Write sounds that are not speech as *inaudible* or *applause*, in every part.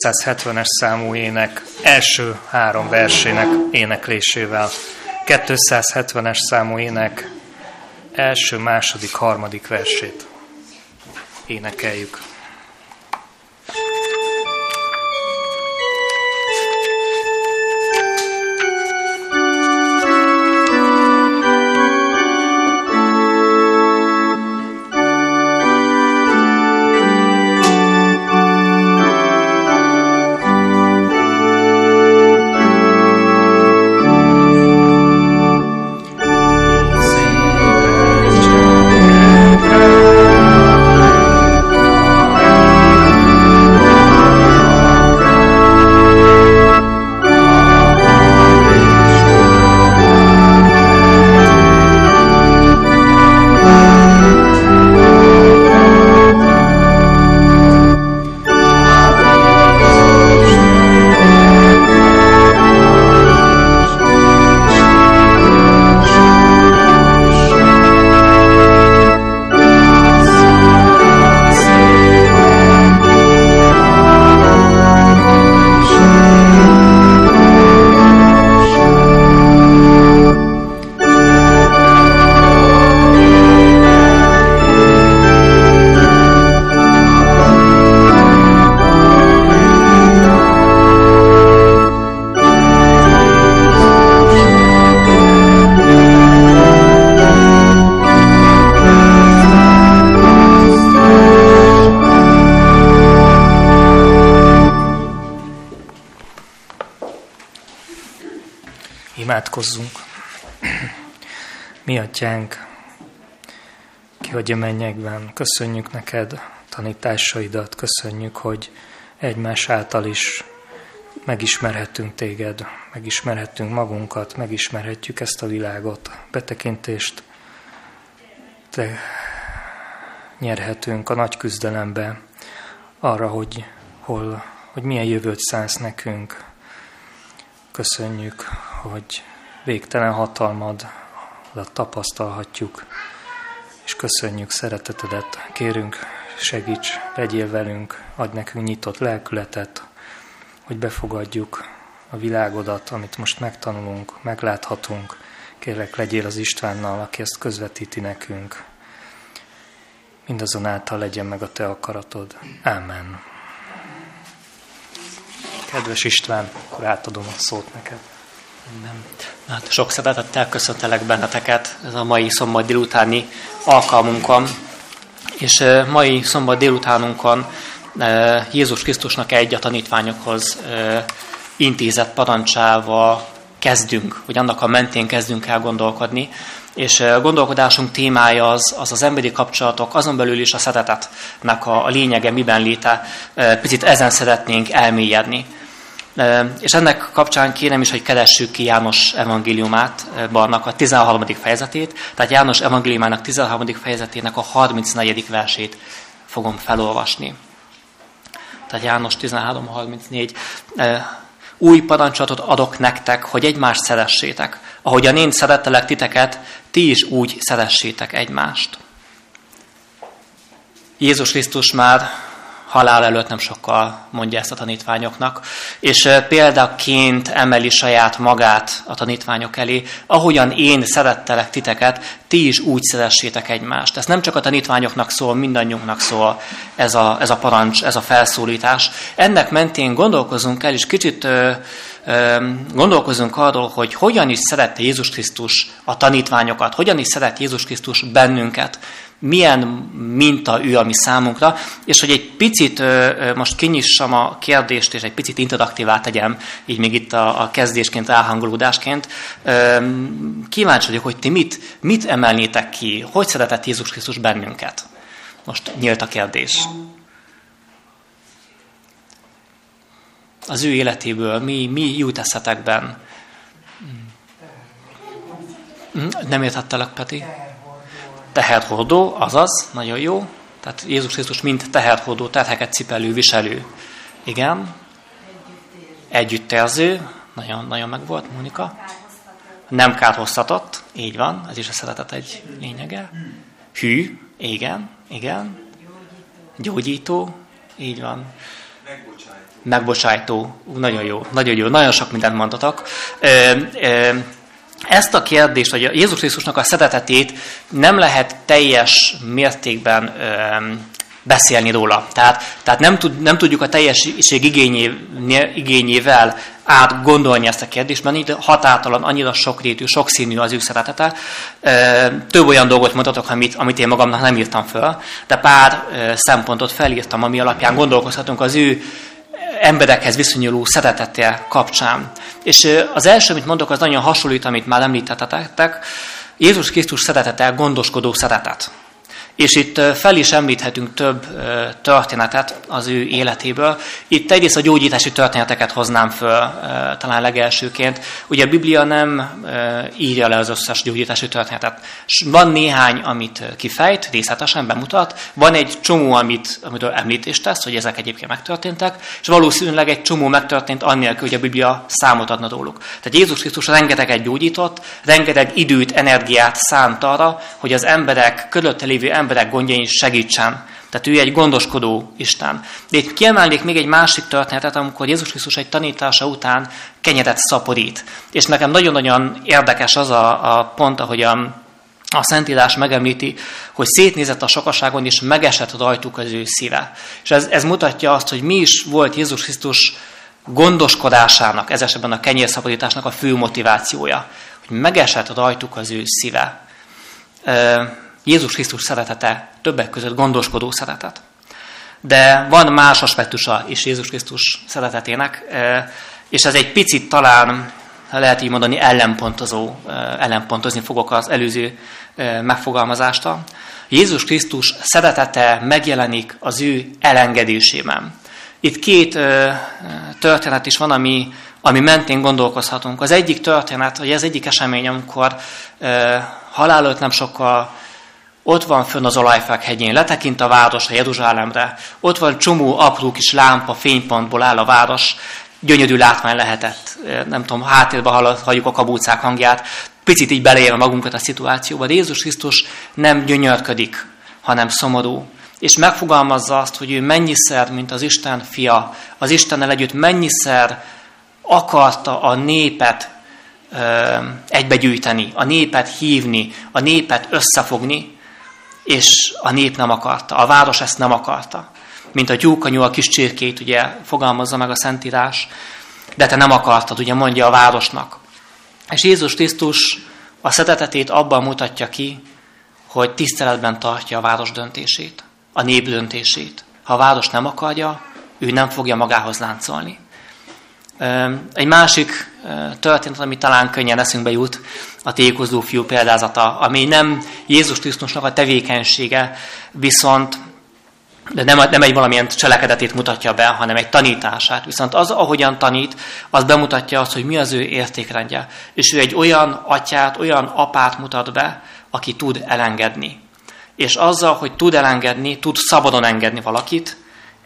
270-es számú ének első három versének éneklésével. 270-es számú ének első, második, harmadik versét énekeljük. Imádkozzunk. Mi atyánk, ki vagy a mennyekben, köszönjük neked tanításaidat, köszönjük, hogy egymás által is megismerhetünk téged, megismerhetünk magunkat, megismerhetjük ezt a világot, betekintést te nyerhetünk a nagy küzdelembe arra, hogy, hol, hogy milyen jövőt szánsz nekünk. Köszönjük, hogy végtelen hatalmad tapasztalhatjuk, és köszönjük szeretetedet. Kérünk, segíts, legyél velünk, adj nekünk nyitott lelkületet, hogy befogadjuk a világodat, amit most megtanulunk, megláthatunk. Kérlek, legyél az Istvánnal, aki ezt közvetíti nekünk. Mindazonáltal legyen meg a Te akaratod. Amen. Kedves István, akkor átadom a szót neked. Nem. Hát sok szeretettel köszöntelek benneteket ez a mai szombat délutáni alkalmunkon. És mai szombat délutánunkon Jézus Krisztusnak egy a tanítványokhoz intézett parancsával kezdünk, vagy annak a mentén kezdünk el gondolkodni. És gondolkodásunk témája az, az az emberi kapcsolatok, azon belül is a szeretetnek a, a lényege, miben léte. Picit ezen szeretnénk elmélyedni. És ennek kapcsán kérem is, hogy keressük ki János evangéliumát, annak a 13. fejezetét, tehát János evangéliumának 13. fejezetének a 34. versét fogom felolvasni. Tehát János 13.34. Új parancsolatot adok nektek, hogy egymást szeressétek. Ahogyan én szerettelek titeket, ti is úgy szeressétek egymást. Jézus Krisztus már halál előtt nem sokkal mondja ezt a tanítványoknak, és példaként emeli saját magát a tanítványok elé, ahogyan én szerettelek titeket, ti is úgy szeressétek egymást. Ez nem csak a tanítványoknak szól, mindannyiunknak szól ez a, ez a parancs, ez a felszólítás. Ennek mentén gondolkozunk el, és kicsit ö, ö, gondolkozunk arról, hogy hogyan is szerette Jézus Krisztus a tanítványokat, hogyan is szeret Jézus Krisztus bennünket, milyen minta ő a mi számunkra, és hogy egy picit most kinyissam a kérdést, és egy picit interaktívá tegyem, így még itt a, a kezdésként, elhangolódásként. Kíváncsi vagyok, hogy ti mit, mit emelnétek ki, hogy szeretett Jézus Krisztus bennünket? Most nyílt a kérdés. Az ő életéből mi, mi jut eszetekben? Nem értettelek, Peti? Teherhordó, azaz, nagyon jó. Tehát Jézus Krisztus mint teherhordó, terheket cipelő, viselő. Igen. Együttérző, nagyon, nagyon meg volt, Monika. Nem kárhoztatott, így van, ez is a szeretet egy lényege. Hű, igen, igen. Gyógyító, így van. Megbocsájtó. megbocsájtó. Nagyon jó, nagyon jó, nagyon sok mindent mondhatok. Ezt a kérdést, hogy Jézus Krisztusnak a szeretetét nem lehet teljes mértékben beszélni róla. Tehát, tehát nem, tud, nem tudjuk a teljesség igényével átgondolni ezt a kérdést, mert így határtalan, annyira sokrétű, sokszínű az ő szeretete. Több olyan dolgot mutatok, amit, amit én magamnak nem írtam föl, de pár szempontot felírtam, ami alapján gondolkozhatunk az ő emberekhez viszonyuló szeretettel kapcsán. És az első, amit mondok, az nagyon hasonlít, amit már említettetek. Jézus Krisztus szeretete gondoskodó szeretet. És itt fel is említhetünk több történetet az ő életéből. Itt egyrészt a gyógyítási történeteket hoznám föl talán legelsőként. Ugye a Biblia nem írja le az összes gyógyítási történetet. Van néhány, amit kifejt, részletesen bemutat, van egy csomó, amit, amitől említést tesz, hogy ezek egyébként megtörténtek, és valószínűleg egy csomó megtörtént annélkül, hogy a Biblia számot adna róluk. Tehát Jézus Krisztus rengeteget gyógyított, rengeteg időt, energiát szánt arra, hogy az emberek, körülötte lévő emberek gondjain segítsen. Tehát ő egy gondoskodó Isten. De itt kiemelnék még egy másik történetet, amikor Jézus Krisztus egy tanítása után kenyeret szaporít. És nekem nagyon-nagyon érdekes az a, a pont, ahogy a, Szentírás megemlíti, hogy szétnézett a sokaságon, és megesett rajtuk az ő szíve. És ez, ez mutatja azt, hogy mi is volt Jézus Krisztus gondoskodásának, ez esetben a kenyérszaporításnak a fő motivációja. Hogy megesett rajtuk az ő szíve. Jézus Krisztus szeretete többek között gondoskodó szeretet. De van más aspektusa is Jézus Krisztus szeretetének, e, és ez egy picit talán, lehet így mondani, ellenpontozó, e, ellenpontozni fogok az előző e, megfogalmazástól. Jézus Krisztus szeretete megjelenik az ő elengedésében. Itt két történet is van, ami, ami mentén gondolkozhatunk. Az egyik történet, vagy az egyik esemény, amikor halál nem sokkal ott van fönn az olajfák hegyén, letekint a város a Jeruzsálemre, ott van csomó apró kis lámpa, fénypontból áll a város, gyönyörű látvány lehetett, nem tudom, háttérbe halljuk a kabúcák hangját, picit így beleér magunkat a szituációba, de Jézus Krisztus nem gyönyörködik, hanem szomorú. És megfogalmazza azt, hogy ő mennyiszer, mint az Isten fia, az Istennel együtt mennyiszer akarta a népet egybegyűjteni, a népet hívni, a népet összefogni, és a nép nem akarta, a város ezt nem akarta. Mint a gyúkanyú a kis csirkét, ugye fogalmazza meg a Szentírás, de te nem akartad, ugye mondja a városnak. És Jézus Krisztus a szeretetét abban mutatja ki, hogy tiszteletben tartja a város döntését, a nép döntését. Ha a város nem akarja, ő nem fogja magához láncolni. Egy másik történet, ami talán könnyen eszünkbe jut, a tékozó fiú példázata, ami nem Jézus Krisztusnak a tevékenysége, viszont de nem, nem egy valamilyen cselekedetét mutatja be, hanem egy tanítását. Viszont az, ahogyan tanít, az bemutatja azt, hogy mi az ő értékrendje. És ő egy olyan atyát, olyan apát mutat be, aki tud elengedni. És azzal, hogy tud elengedni, tud szabadon engedni valakit,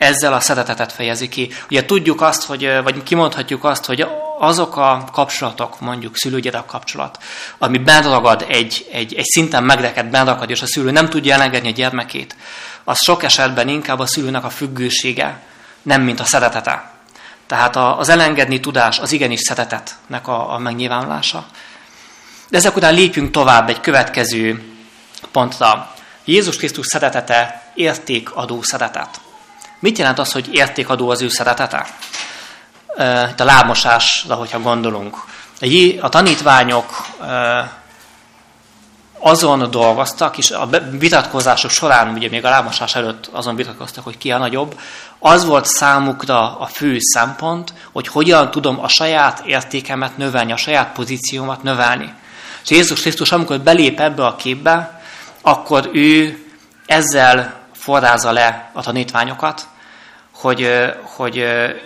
ezzel a szeretetet fejezi ki. Ugye tudjuk azt, hogy, vagy kimondhatjuk azt, hogy azok a kapcsolatok, mondjuk szülőgyerek kapcsolat, ami benragad egy, egy, egy szinten megreked, benragad, és a szülő nem tudja elengedni a gyermekét, az sok esetben inkább a szülőnek a függősége, nem mint a szeretete. Tehát az elengedni tudás az igenis szeretetnek a, a megnyilvánulása. De ezek után lépjünk tovább egy következő pontra. Jézus Krisztus szeretete értékadó szeretet. Mit jelent az, hogy értékadó az ő szeretete? Itt a lábmosásra, hogyha gondolunk. A tanítványok azon dolgoztak, és a vitatkozások során, ugye még a lábmosás előtt azon vitatkoztak, hogy ki a nagyobb, az volt számukra a fő szempont, hogy hogyan tudom a saját értékemet növelni, a saját pozíciómat növelni. És Jézus Krisztus, amikor belép ebbe a képbe, akkor ő ezzel forrázza le a tanítványokat, hogy, hogy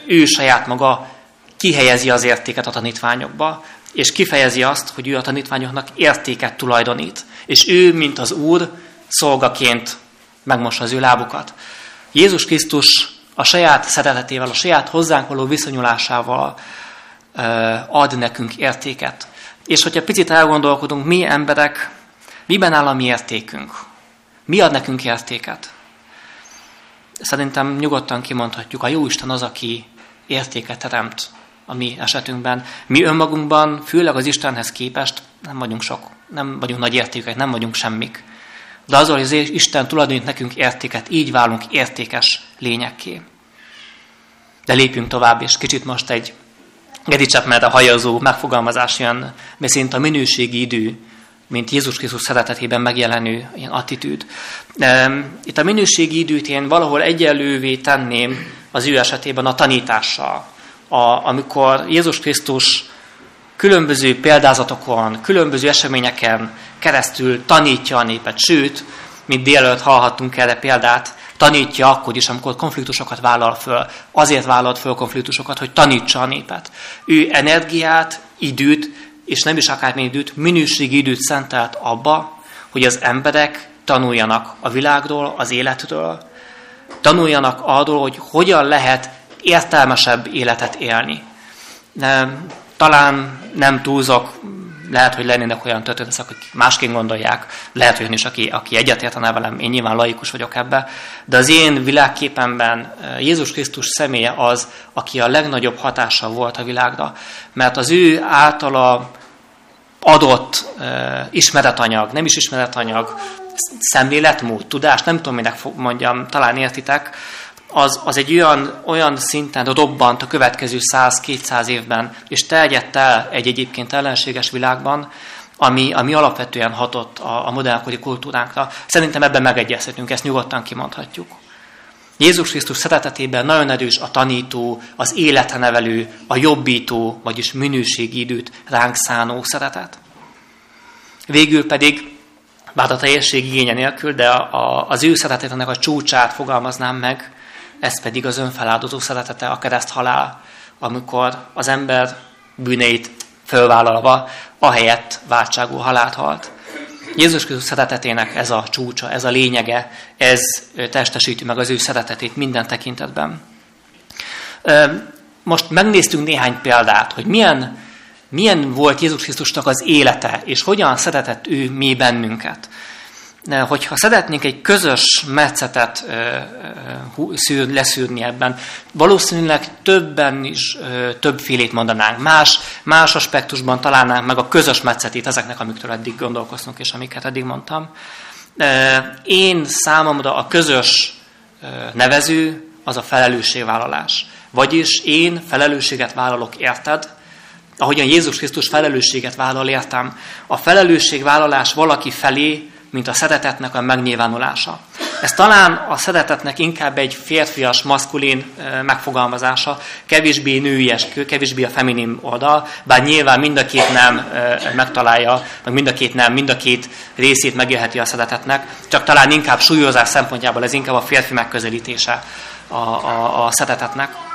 ő saját maga kihelyezi az értéket a tanítványokba, és kifejezi azt, hogy ő a tanítványoknak értéket tulajdonít. És ő, mint az Úr, szolgaként megmossa az ő lábukat. Jézus Krisztus a saját szeretetével, a saját hozzánk való viszonyulásával ad nekünk értéket. És hogyha picit elgondolkodunk, mi emberek, miben áll a mi értékünk? Mi ad nekünk értéket? Szerintem nyugodtan kimondhatjuk, a Jóisten az, aki értéket teremt a mi esetünkben. Mi önmagunkban, főleg az Istenhez képest nem vagyunk sok, nem vagyunk nagy értékek, nem vagyunk semmik. De az, hogy az Isten tulajdonít nekünk értéket, így válunk értékes lényekké. De lépjünk tovább, és kicsit most egy Gedicsep mert a hajazó megfogalmazás jön, mert szint a minőségi idő, mint Jézus Krisztus szeretetében megjelenő ilyen attitűd. Itt a minőségi időt én valahol egyenlővé tenném az ő esetében a tanítással. A, amikor Jézus Krisztus különböző példázatokon, különböző eseményeken keresztül tanítja a népet, sőt, mint délelőtt hallhattunk erre példát, tanítja akkor is, amikor konfliktusokat vállal föl. Azért vállalt föl konfliktusokat, hogy tanítsa a népet. Ő energiát, időt, és nem is akármilyen időt, minőségi időt szentelt abba, hogy az emberek tanuljanak a világról, az életről, tanuljanak arról, hogy hogyan lehet értelmesebb életet élni. Talán nem túlzok, lehet, hogy lennének olyan történetek, akik másként gondolják, lehet olyan is, aki, aki egyetértene velem, én nyilván laikus vagyok ebbe, de az én világképemben eh, Jézus Krisztus személye az, aki a legnagyobb hatása volt a világra, mert az ő általa adott uh, ismeretanyag, nem is ismeretanyag, szemléletmód, tudás, nem tudom, minek mondjam, talán értitek, az, az egy olyan, olyan szinten robbant a következő 100-200 évben, és terjedt el egy egyébként ellenséges világban, ami, ami alapvetően hatott a, a modellkori kultúránkra. Szerintem ebben megegyezhetünk, ezt nyugodtan kimondhatjuk. Jézus Krisztus szeretetében nagyon erős a tanító, az életenevelő, a jobbító, vagyis minőségi időt ránk szánó szeretet. Végül pedig, bár a teljesség igénye nélkül, de a, a, az ő szeretetének a csúcsát fogalmaznám meg, ez pedig az önfeláldozó szeretete, a kereszt halál, amikor az ember bűneit fölvállalva, ahelyett váltságú halált halt. Jézus Krisztus szeretetének ez a csúcsa, ez a lényege, ez testesíti meg az ő szeretetét minden tekintetben. Most megnéztünk néhány példát, hogy milyen, milyen volt Jézus Krisztusnak az élete, és hogyan szeretett ő mi bennünket hogyha szeretnénk egy közös metszetet leszűrni ebben, valószínűleg többen is többfélét mondanánk. Más, más aspektusban találnánk meg a közös metszetét ezeknek, amikről eddig gondolkoztunk, és amiket eddig mondtam. Én számomra a közös nevező az a felelősségvállalás. Vagyis én felelősséget vállalok érted, ahogyan Jézus Krisztus felelősséget vállal értem. A felelősségvállalás valaki felé mint a szeretetnek a megnyilvánulása. Ez talán a szeretetnek inkább egy férfias, maszkulin megfogalmazása, kevésbé nőies, kevésbé a feminin oldal, bár nyilván mind a két nem megtalálja, vagy mind a két nem, mind a két részét megélheti a szeretetnek, csak talán inkább súlyozás szempontjából ez inkább a férfi megközelítése a, a, a szeretetnek.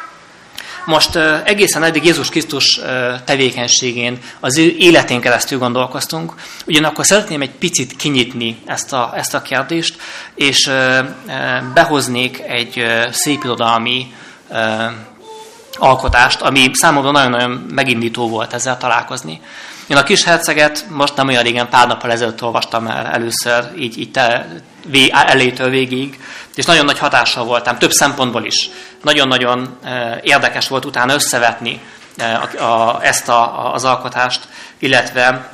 Most egészen eddig Jézus Krisztus tevékenységén, az ő életén keresztül gondolkoztunk, ugyanakkor szeretném egy picit kinyitni ezt a, ezt a kérdést, és behoznék egy szép irodalmi alkotást, ami számomra nagyon-nagyon megindító volt ezzel találkozni. Én a kis herceget most nem olyan régen, pár nappal ezelőtt olvastam el először, így, így te, vé, elétől végig, és nagyon nagy hatással voltam, több szempontból is. Nagyon-nagyon e, érdekes volt utána összevetni e, a, a, ezt a, az alkotást, illetve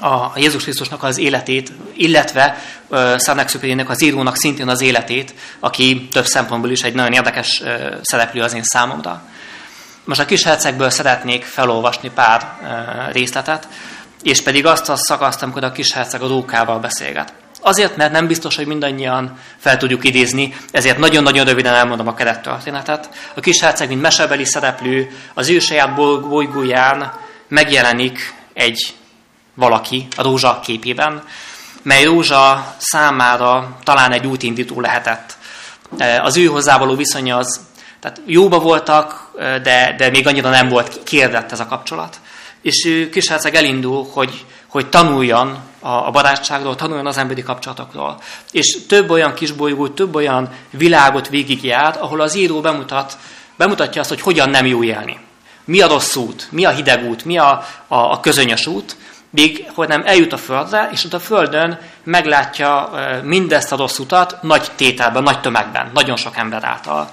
a Jézus Krisztusnak az életét, illetve uh, Szanexüpérinek az írónak szintén az életét, aki több szempontból is egy nagyon érdekes szereplő az én számomra. Most a kis hercegből szeretnék felolvasni pár részletet, és pedig azt a szakaszt, amikor a kis herceg a rókával beszélget. Azért, mert nem biztos, hogy mindannyian fel tudjuk idézni, ezért nagyon-nagyon röviden elmondom a kerettörténetet. A kis herceg, mint mesebeli szereplő, az ő saját bolygóján megjelenik egy valaki a rózsa képében, mely rózsa számára talán egy útindító lehetett. Az ő hozzávaló viszonya az, tehát jóba voltak, de, de még annyira nem volt kérdett ez a kapcsolat. És ő kisherceg elindul, hogy, hogy tanuljon a, a barátságról, tanuljon az emberi kapcsolatokról. És több olyan kisbolygót, több olyan világot végigjár, ahol az író bemutat, bemutatja azt, hogy hogyan nem jó élni. Mi a rossz út, mi a hideg út, mi a, a, a közönyös út, még hogy nem eljut a földre, és ott a földön meglátja mindezt a rossz utat nagy tételben, nagy tömegben, nagyon sok ember által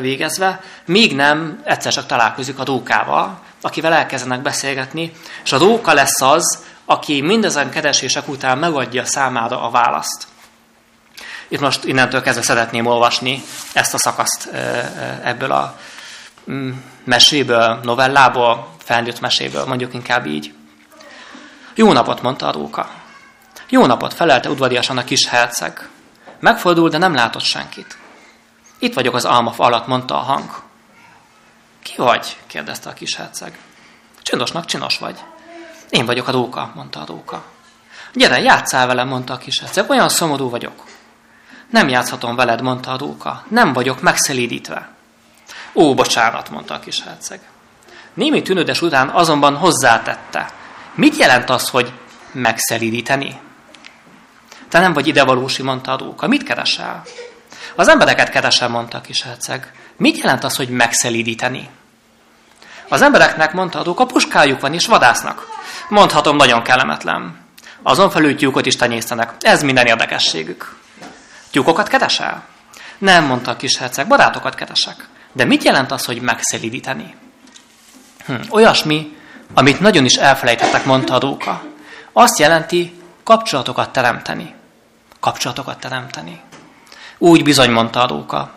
végezve, míg nem egyszer csak találkozik a rókával, akivel elkezdenek beszélgetni, és a róka lesz az, aki mindezen keresések után megadja számára a választ. Itt most innentől kezdve szeretném olvasni ezt a szakaszt ebből a mm, meséből, novellából, felnőtt meséből, mondjuk inkább így. Jó napot, mondta a róka. Jó napot, felelte udvariasan a kis herceg. Megfordul, de nem látott senkit. Itt vagyok az alma alatt, mondta a hang. Ki vagy? kérdezte a kis herceg. Csindosnak csinos vagy. Én vagyok a róka, mondta a róka. Gyere, játszál velem, mondta a kis herceg. Olyan szomorú vagyok. Nem játszhatom veled, mondta a róka. Nem vagyok megszelídítve. Ó, bocsánat, mondta a kis herceg. Némi tűnödes után azonban hozzátette. Mit jelent az, hogy megszelídíteni? Te nem vagy idevalósi, mondta a róka. Mit keresel? Az embereket keresem, mondta a kis herceg. Mit jelent az, hogy megszelídíteni? Az embereknek, mondta a puskájuk van és vadásznak. Mondhatom, nagyon kellemetlen. Azon felül tyúkot is tenyésztenek. Ez minden érdekességük. Tyúkokat keresel? Nem, mondta a kis herceg, barátokat keresek. De mit jelent az, hogy megszelídíteni? Hm, olyasmi, amit nagyon is elfelejtettek, mondta a róka. Azt jelenti kapcsolatokat teremteni. Kapcsolatokat teremteni. Úgy bizony, mondta a róka.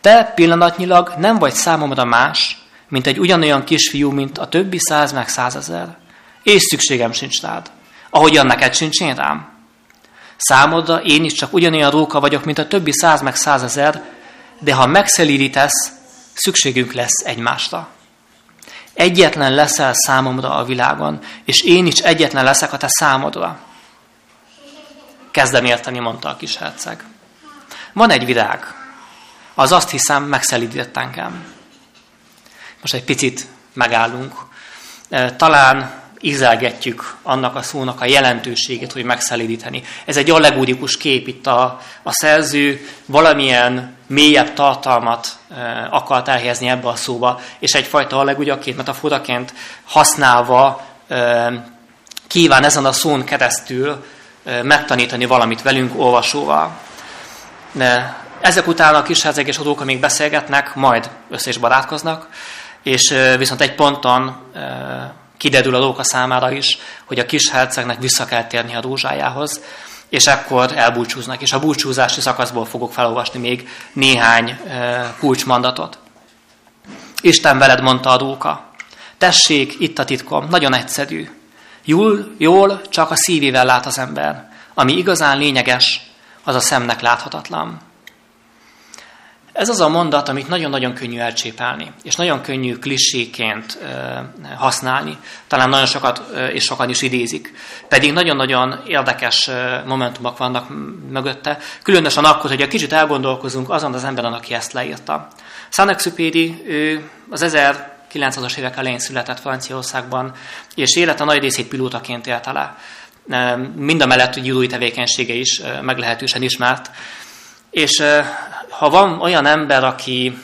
Te pillanatnyilag nem vagy számomra más, mint egy ugyanolyan kisfiú, mint a többi száz meg százezer. És szükségem sincs rád. Ahogyan neked sincs én rám. Számodra én is csak ugyanolyan róka vagyok, mint a többi száz meg százezer, de ha megszelídítesz, szükségünk lesz egymásra. Egyetlen leszel számomra a világon, és én is egyetlen leszek a te számodra. Kezdem érteni, mondta a kis herceg. Van egy virág, az azt hiszem megszelídített engem. Most egy picit megállunk. Talán ízelgetjük annak a szónak a jelentőségét, hogy megszelídíteni. Ez egy allegórikus kép, itt a, a szerző valamilyen mélyebb tartalmat e, akart elhelyezni ebbe a szóba, és egyfajta allegóriaként, metaforaként használva e, kíván ezen a szón keresztül e, megtanítani valamit velünk olvasóval. Ezek után a kisherceg és adók még beszélgetnek, majd össze is barátkoznak, és viszont egy ponton kiderül a Lóka számára is, hogy a kis hercegnek vissza kell térni a rózsájához, és akkor elbúcsúznak. És a búcsúzási szakaszból fogok felolvasni még néhány kulcsmandatot. Isten veled, mondta a róka. Tessék, itt a titkom, nagyon egyszerű. Jól, jól csak a szívével lát az ember. Ami igazán lényeges, az a szemnek láthatatlan. Ez az a mondat, amit nagyon-nagyon könnyű elcsépelni, és nagyon könnyű kliséként használni. Talán nagyon sokat és sokan is idézik. Pedig nagyon-nagyon érdekes momentumok vannak mögötte, különösen akkor, hogy egy kicsit elgondolkozunk azon az emberen, aki ezt leírta. Saint-Exupéry, ő az 1900-as évek elején született Franciaországban, és élete nagy részét pilótaként élte le. Mind a mellett, hogy írói tevékenysége is meglehetősen ismert. És ha van olyan ember, aki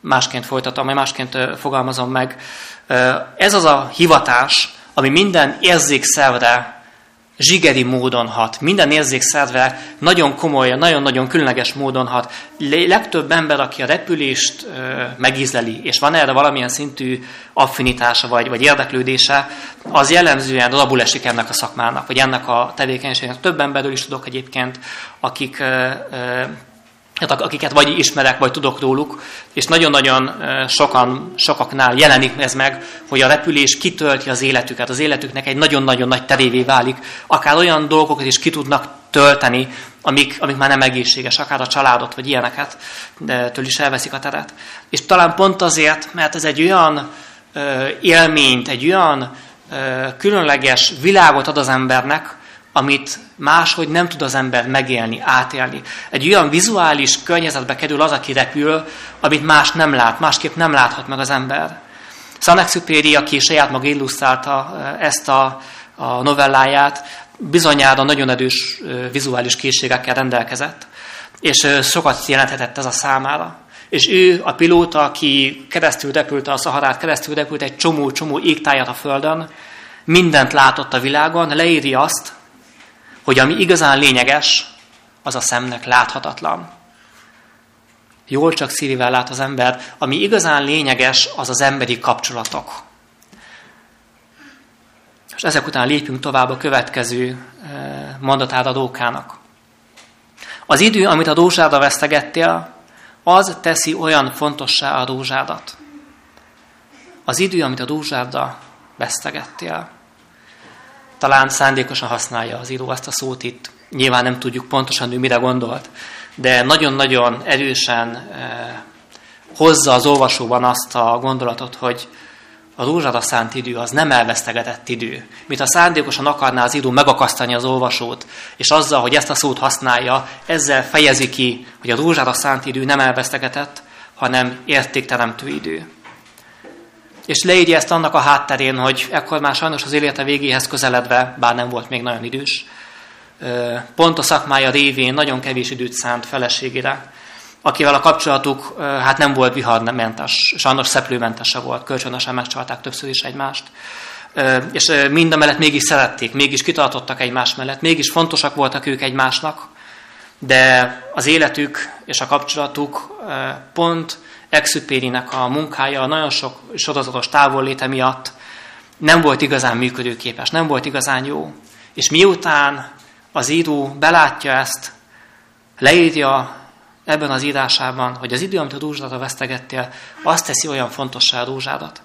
másként folytatom, vagy másként fogalmazom meg, ez az a hivatás, ami minden érzékszervre zsigeri módon hat. Minden érzékszervre nagyon komoly, nagyon-nagyon különleges módon hat. Legtöbb ember, aki a repülést megízleli, és van erre valamilyen szintű affinitása vagy, vagy érdeklődése, az jellemzően rabul esik ennek a szakmának, vagy ennek a tevékenységnek. Több emberről is tudok egyébként, akik Hát akiket vagy ismerek, vagy tudok róluk, és nagyon-nagyon sokan, sokaknál jelenik ez meg, hogy a repülés kitölti az életüket, az életüknek egy nagyon-nagyon nagy terévé válik, akár olyan dolgokat is ki tudnak tölteni, amik, amik már nem egészséges, akár a családot, vagy ilyeneket, de től is elveszik a teret. És talán pont azért, mert ez egy olyan ö, élményt, egy olyan ö, különleges világot ad az embernek, amit máshogy nem tud az ember megélni, átélni. Egy olyan vizuális környezetbe kerül az, aki repül, amit más nem lát, másképp nem láthat meg az ember. Szanexupéri, aki saját maga illusztrálta ezt a, a novelláját, bizonyára nagyon erős vizuális készségekkel rendelkezett, és sokat jelenthetett ez a számára. És ő, a pilóta, aki keresztül repült a Szaharát, keresztül repült egy csomó-csomó égtájat a Földön, mindent látott a világon, leírja azt, hogy ami igazán lényeges, az a szemnek láthatatlan. Jól csak szívével lát az ember. Ami igazán lényeges, az az emberi kapcsolatok. És ezek után lépünk tovább a következő eh, mondatára Dókának. Az idő, amit a dózsáda vesztegettél, az teszi olyan fontossá a dózsádat. Az idő, amit a dózsáda vesztegettél. Talán szándékosan használja az író ezt a szót itt. Nyilván nem tudjuk pontosan, hogy mire gondolt, de nagyon-nagyon erősen eh, hozza az olvasóban azt a gondolatot, hogy a rózsada szánt idő az nem elvesztegetett idő. Mint a szándékosan akarná az író megakasztani az olvasót, és azzal, hogy ezt a szót használja, ezzel fejezi ki, hogy a rózsára szánt idő nem elvesztegetett, hanem értékteremtő idő. És leírja ezt annak a hátterén, hogy ekkor már sajnos az élete végéhez közeledve, bár nem volt még nagyon idős, pont a szakmája révén nagyon kevés időt szánt feleségére, akivel a kapcsolatuk hát nem volt viharmentes, sajnos szeplőmentese volt, kölcsönösen megcsalták többször is egymást. És mind a mellett mégis szerették, mégis kitartottak egymás mellett, mégis fontosak voltak ők egymásnak, de az életük és a kapcsolatuk pont Exupérinek a munkája a nagyon sok sorozatos távolléte miatt nem volt igazán működőképes, nem volt igazán jó. És miután az író belátja ezt, leírja ebben az írásában, hogy az idő, amit a rózsádat vesztegettél, azt teszi olyan fontossá a rózsádat.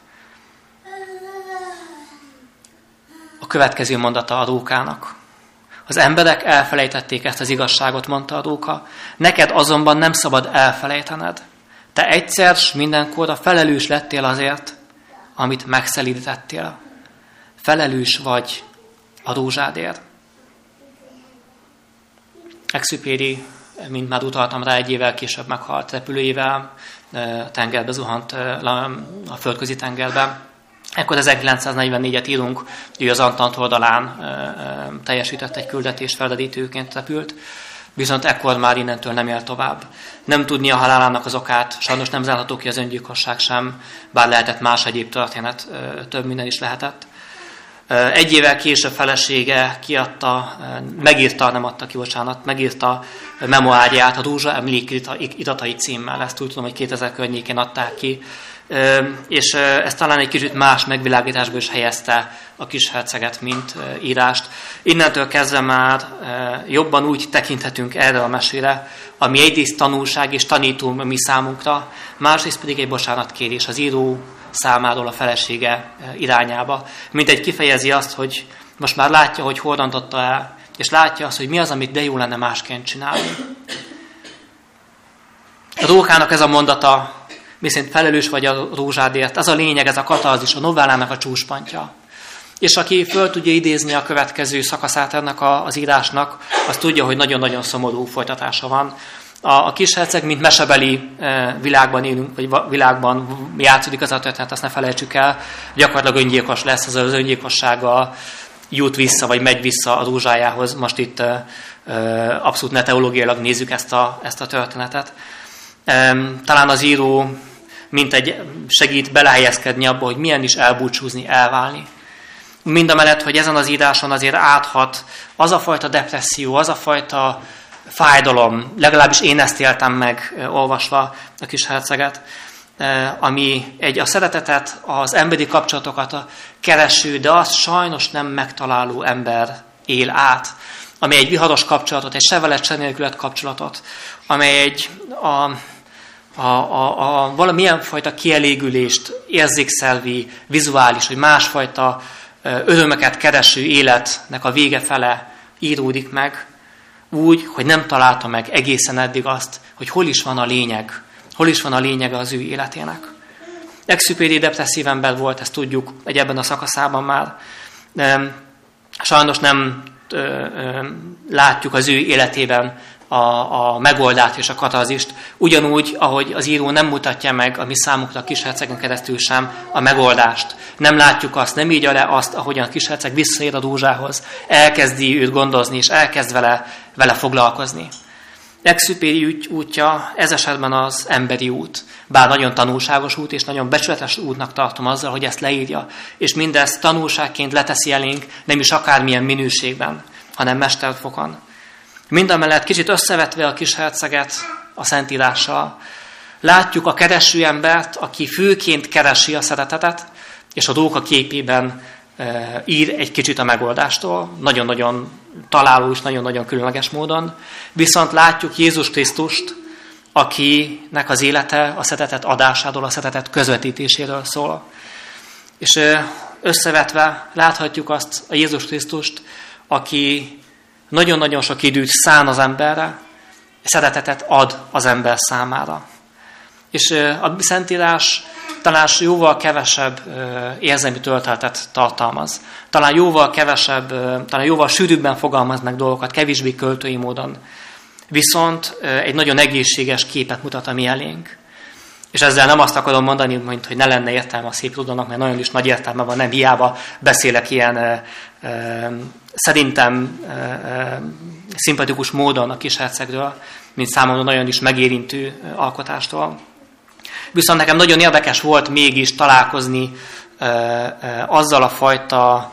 A következő mondata a rókának. Az emberek elfelejtették ezt az igazságot, mondta a róka, neked azonban nem szabad elfelejtened. Te egyszer s mindenkorra felelős lettél azért, amit megszelítettél. Felelős vagy a rózsádért. Exupéri mint már utaltam rá, egy évvel később meghalt repülőjével, tengerbe zuhant a földközi tengerbe. Ekkor 1944-et írunk, ő az Antant oldalán teljesített egy küldetést, feladítőként repült, viszont ekkor már innentől nem él tovább. Nem tudni a halálának az okát, sajnos nem zárható ki az öngyilkosság sem, bár lehetett más egyéb történet, több minden is lehetett. Egy évvel később felesége kiadta, megírta, nem adta ki, bocsánat, megírta memoárját a Dúzsa emlék iratai címmel. Ezt úgy tudom, hogy 2000 környékén adták ki. És ez talán egy kicsit más megvilágításba is helyezte a kis herceget, mint írást. Innentől kezdve már jobban úgy tekinthetünk erre a mesére, ami egyrészt tanulság és tanító mi számunkra, másrészt pedig egy bocsánatkérés az író számáról a felesége irányába. Mint egy kifejezi azt, hogy most már látja, hogy hol el, és látja azt, hogy mi az, amit de jó lenne másként csinálni. A rókának ez a mondata, miszerint felelős vagy a rózsádért, ez a lényeg, ez a katalzis, a novellának a csúspantja. És aki föl tudja idézni a következő szakaszát ennek az írásnak, az tudja, hogy nagyon-nagyon szomorú folytatása van. A, a kisherceg, mint mesebeli e, világban élünk, vagy világban játszódik az a történet, azt ne felejtsük el, gyakorlatilag öngyilkos lesz, az az öngyilkossága jut vissza, vagy megy vissza a rózsájához. Most itt e, e, abszolút ne teológiailag nézzük ezt a, ezt a történetet. Talán az író mint egy segít belehelyezkedni abba, hogy milyen is elbúcsúzni, elválni. Mind a mellett, hogy ezen az íráson azért áthat az a fajta depresszió, az a fajta fájdalom, legalábbis én ezt éltem meg olvasva a kis herceget, ami egy a szeretetet, az emberi kapcsolatokat a kereső, de azt sajnos nem megtaláló ember él át, ami egy viharos kapcsolatot, egy sevelet se nélkület kapcsolatot, amely egy a, a, a, a valamilyen fajta kielégülést, érzékszelvi, vizuális, vagy másfajta örömeket kereső életnek a vége fele íródik meg, úgy, hogy nem találta meg egészen eddig azt, hogy hol is van a lényeg, hol is van a lényege az ő életének. Exupéri depresszív ember volt, ezt tudjuk egy ebben a szakaszában már. Sajnos nem látjuk az ő életében a, a megoldást és a katazist, ugyanúgy, ahogy az író nem mutatja meg a mi számunkra a kishercegen keresztül sem a megoldást. Nem látjuk azt, nem írja le azt, ahogyan a kisherceg visszaér a dúzsához, elkezdi őt gondozni, és elkezd vele, vele foglalkozni. Exupéri út, útja ez esetben az emberi út. Bár nagyon tanulságos út, és nagyon becsületes útnak tartom azzal, hogy ezt leírja, és mindezt tanulságként leteszi elénk, nem is akármilyen minőségben, hanem mesterfokon. Mindamellett kicsit összevetve a kis herceget a Szentírással, Látjuk a kereső embert, aki főként keresi a szeretetet, és a dolgok képében e, ír egy kicsit a megoldástól, nagyon-nagyon találó és nagyon-nagyon különleges módon. Viszont látjuk Jézus Krisztust, akinek az élete a szeretet adásáról, a szeretet közvetítéséről szól. És e, összevetve láthatjuk azt a Jézus Krisztust, aki nagyon-nagyon sok időt szán az emberre, szeretetet ad az ember számára. És a Szentírás talán jóval kevesebb érzelmi tölteltet tartalmaz. Talán jóval kevesebb, talán jóval sűrűbben fogalmaz meg dolgokat, kevésbé költői módon. Viszont egy nagyon egészséges képet mutat a mi elénk. És ezzel nem azt akarom mondani, mint hogy ne lenne értelme a szép tudanak, mert nagyon is nagy értelme van, nem hiába beszélek ilyen e, e, szerintem e, e, szimpatikus módon a kis hercegről, mint számomra nagyon is megérintő alkotástól. Viszont nekem nagyon érdekes volt mégis találkozni e, e, azzal a fajta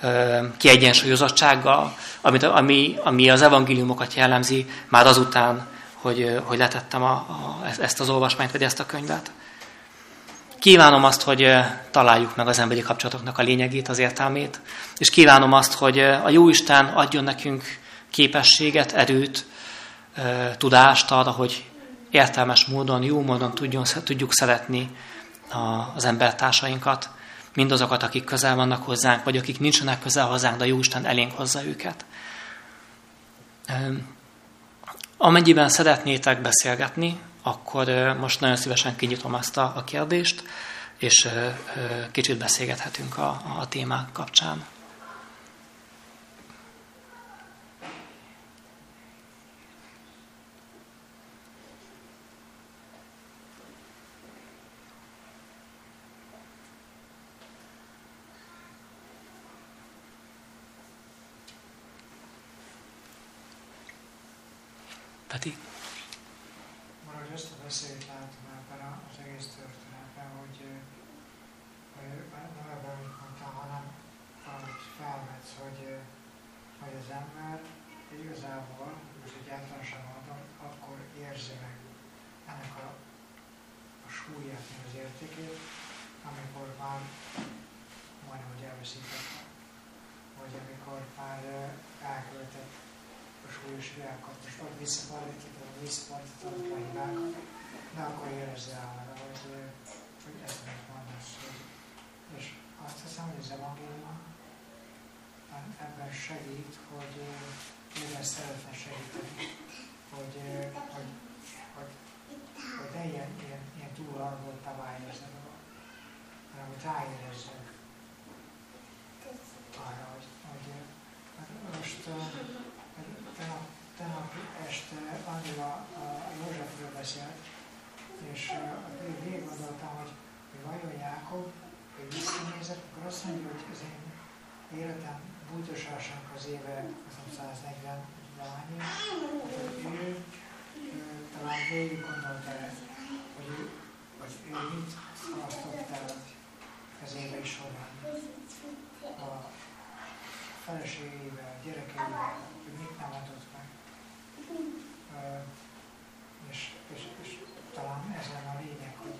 e, kiegyensúlyozottsággal, amit, ami, ami az evangéliumokat jellemzi, már azután, hogy, hogy letettem a, a, ezt az olvasmányt, vagy ezt a könyvet. Kívánom azt, hogy találjuk meg az emberi kapcsolatoknak a lényegét, az értelmét, és kívánom azt, hogy a Jóisten adjon nekünk képességet, erőt, tudást arra, hogy értelmes módon, jó módon tudjon, tudjuk szeretni az embertársainkat, mindazokat, akik közel vannak hozzánk, vagy akik nincsenek közel hozzánk, de Jóisten elénk hozza őket. Amennyiben szeretnétek beszélgetni, akkor most nagyon szívesen kinyitom ezt a, kérdést, és kicsit beszélgethetünk a, a témák kapcsán. Peti? Valahogy ezt a beszélt látom ebben az egész történetben, hogy, hogy nem ebben, amit mondtam, hanem amit felvetsz, hogy, hogy az ember igazából, most egy általánosan mondom, akkor érzi meg ennek a, a súlyát, meg az értékét, amikor már majdnem, hogy elveszítette, vagy amikor már elköltett súlyos hibákat, most vagy visszafordítottam, vagy visszafordítottam a hibákat, de akkor érezze arra, hogy, hogy ez mit mondasz. Hogy, és azt hiszem, hogy az evangélium ebben segít, hogy mivel szeretne segíteni, hogy, hogy, hogy, hogy ne ilyen, ilyen, ilyen túlharagoltá váljon ez a dolog, hanem hogy ráérezzek arra, hogy, hogy, hogy most tegnap, tegnap este Angela a Józsefről beszélt, és uh, végig gondoltam, hogy, hogy vajon Jákob, hogy visszanézett, akkor azt mondja, hogy az én életem bújtosásának az éve, az 140 valány hogy ő, talán végig gondolta el, hogy ő, hogy ő mit halasztott el az évei során. A feleségével, gyerekeivel, hogy mit nem adott meg. És, és, és talán ez lenne a lényeg, hogy,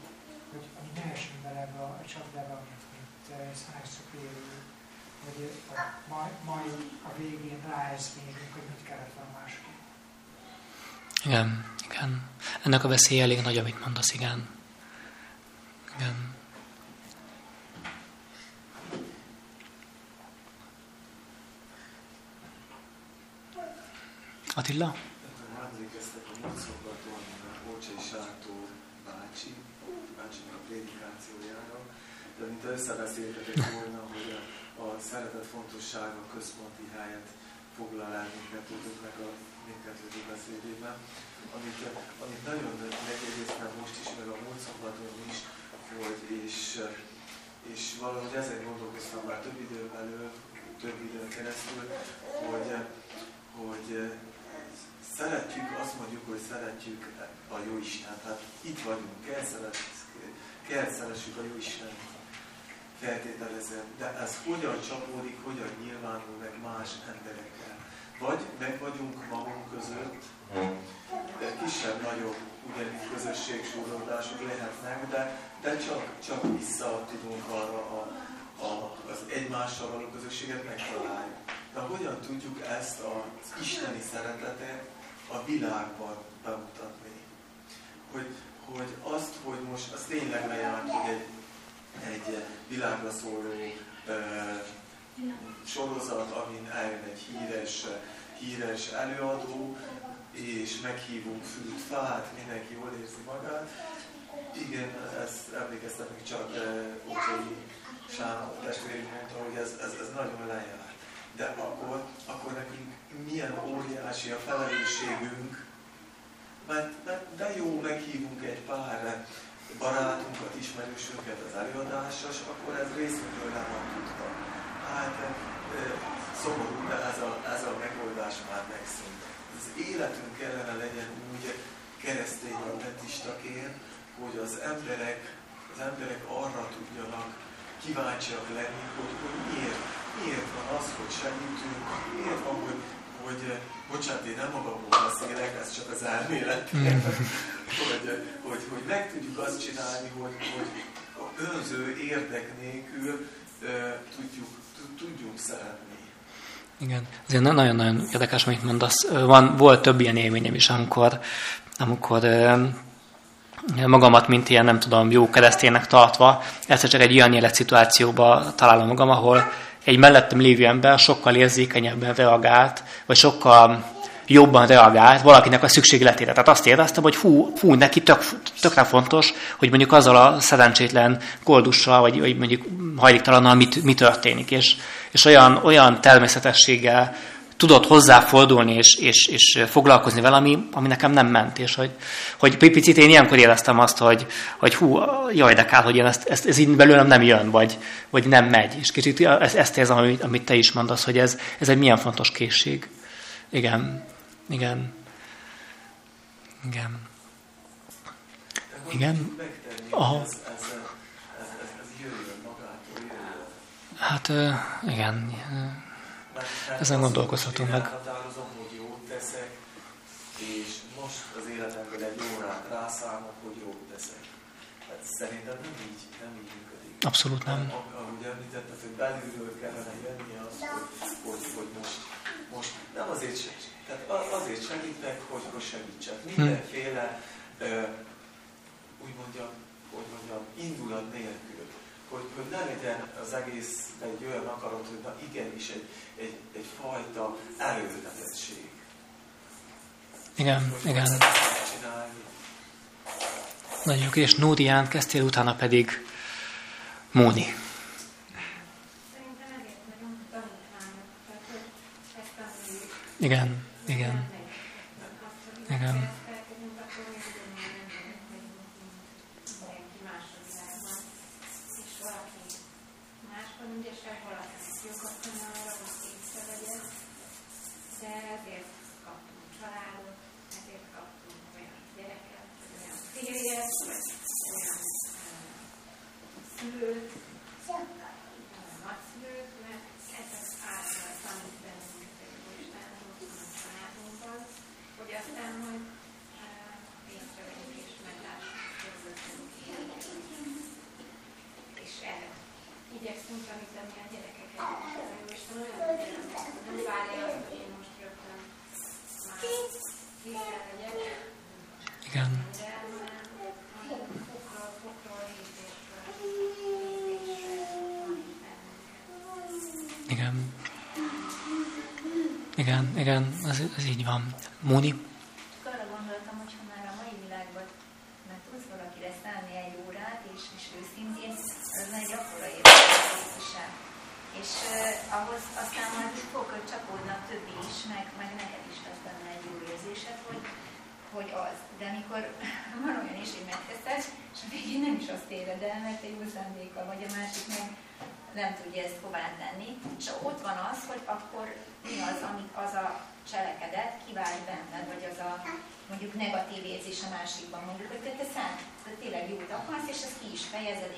hogy mi ne esünk bele ebbe a csapdába, amit, mint Szanex hogy majd, majd a végén ráeszmélünk, hogy mit kellett volna másképp. Igen, igen. Ennek a veszély elég nagy, amit mondasz, igen. Igen. Attila? Emlékeztek a múlt szombaton Olcsai Sátó bácsi, bácsinak a prédikációjára, de mint összebeszéltetek volna, hogy a, a szeretet fontossága központi helyet foglal el mindkettőtöknek a mindkettőtök beszédében, amit, amit nagyon megjegyeztem most is, meg a múlt szombaton is, hogy és, és valahogy ezen gondolkoztam már több időn belül, több időn keresztül, hogy, hogy szeretjük, azt mondjuk, hogy szeretjük a jó Isten. Tehát itt vagyunk, kell, szeret, kell szeressük a jó Isten feltételezem. De ez hogyan csapódik, hogyan nyilvánul meg más emberekkel. Vagy meg vagyunk magunk között, de kisebb-nagyobb ugyanígy közösségsúrodások lehetnek, de, de csak, csak vissza tudunk arra a, a, az egymással való közösséget megtalálni. De hogyan tudjuk ezt az isteni szeretetet a világban bemutatni? Hogy, hogy azt, hogy most az tényleg lejárt, hogy egy, egy világra szóló e, sorozat, amin eljön egy híres, híres előadó, és meghívunk fült fát, mindenki jól érzi magát. Igen, ezt emlékeztetni csak Ocsai Sándor testvérünk mondta, hogy ez, ez, ez nagyon lejár. De akkor, akkor nekünk milyen óriási a felelősségünk, mert, mert de jó, meghívunk egy pár barátunkat, ismerősünket az előadásra, és akkor ez részünkről le van tudva. Hát szomorú, de ez a, ez a megoldás már megszűnt az életünk kellene legyen úgy keresztény adventistaként, hogy az emberek, az emberek arra tudjanak kíváncsiak lenni, hogy, hogy miért, miért van az, hogy segítünk, miért van, hogy, hogy bocsánat, én nem magamról beszélek, ez csak az elmélet, hmm. *laughs* hogy, hogy, hogy meg tudjuk azt csinálni, hogy, hogy a önző érdek nélkül uh, tudjuk, tudjunk szeretni. Igen, azért nagyon-nagyon érdekes, amit mondasz. Van, volt több ilyen élményem is, amikor, amikor magamat, mint ilyen, nem tudom, jó kereszténynek tartva, egyszer csak egy olyan életszituációba találom magam, ahol egy mellettem lévő ember sokkal érzékenyebben reagált, vagy sokkal jobban reagált valakinek a szükségletére. Tehát azt éreztem, hogy fú, fú neki tök, tökre fontos, hogy mondjuk azzal a szerencsétlen koldussal, vagy, vagy mondjuk hajléktalannal mit, mi történik. És, és olyan, olyan természetességgel tudott hozzáfordulni és, és, és foglalkozni vele, ami, ami nekem nem ment. És hogy, hogy picit én ilyenkor éreztem azt, hogy, hogy hú, jaj, de kár, hogy én ezt, ezt, ez így belőlem nem jön, vagy, vagy nem megy. És kicsit ezt, érzem, amit, amit te is mondasz, hogy ez, ez egy milyen fontos készség. Igen. Igen. Igen. Igen. Aha. Hát igen. Ezen gondolkozhatunk meg. hogy jót teszek, és most az életemből egy órát rászállok, hogy jót teszek. Hát szerintem nem így, nem így működik. Abszolút nem. Ahogy említetted, hogy belülről kellene jönni az, hogy, hogy, hogy most, most nem azért sem tehát azért segítek, hogy, hogy segítsek. Mindenféle, úgy mondjam, hogy mondjam, indulat nélkül. Hogy, hogy ne legyen az egész egy olyan akarat, hogy na igenis egy, egy, egy fajta erőltetettség. Igen, hogy igen. Nagyon jó, és Nódián kezdtél, utána pedig Móni. Igen. Igen. Igen. Yes. yes. yes. yes. Igen, igen, ez, ez így van. Móni?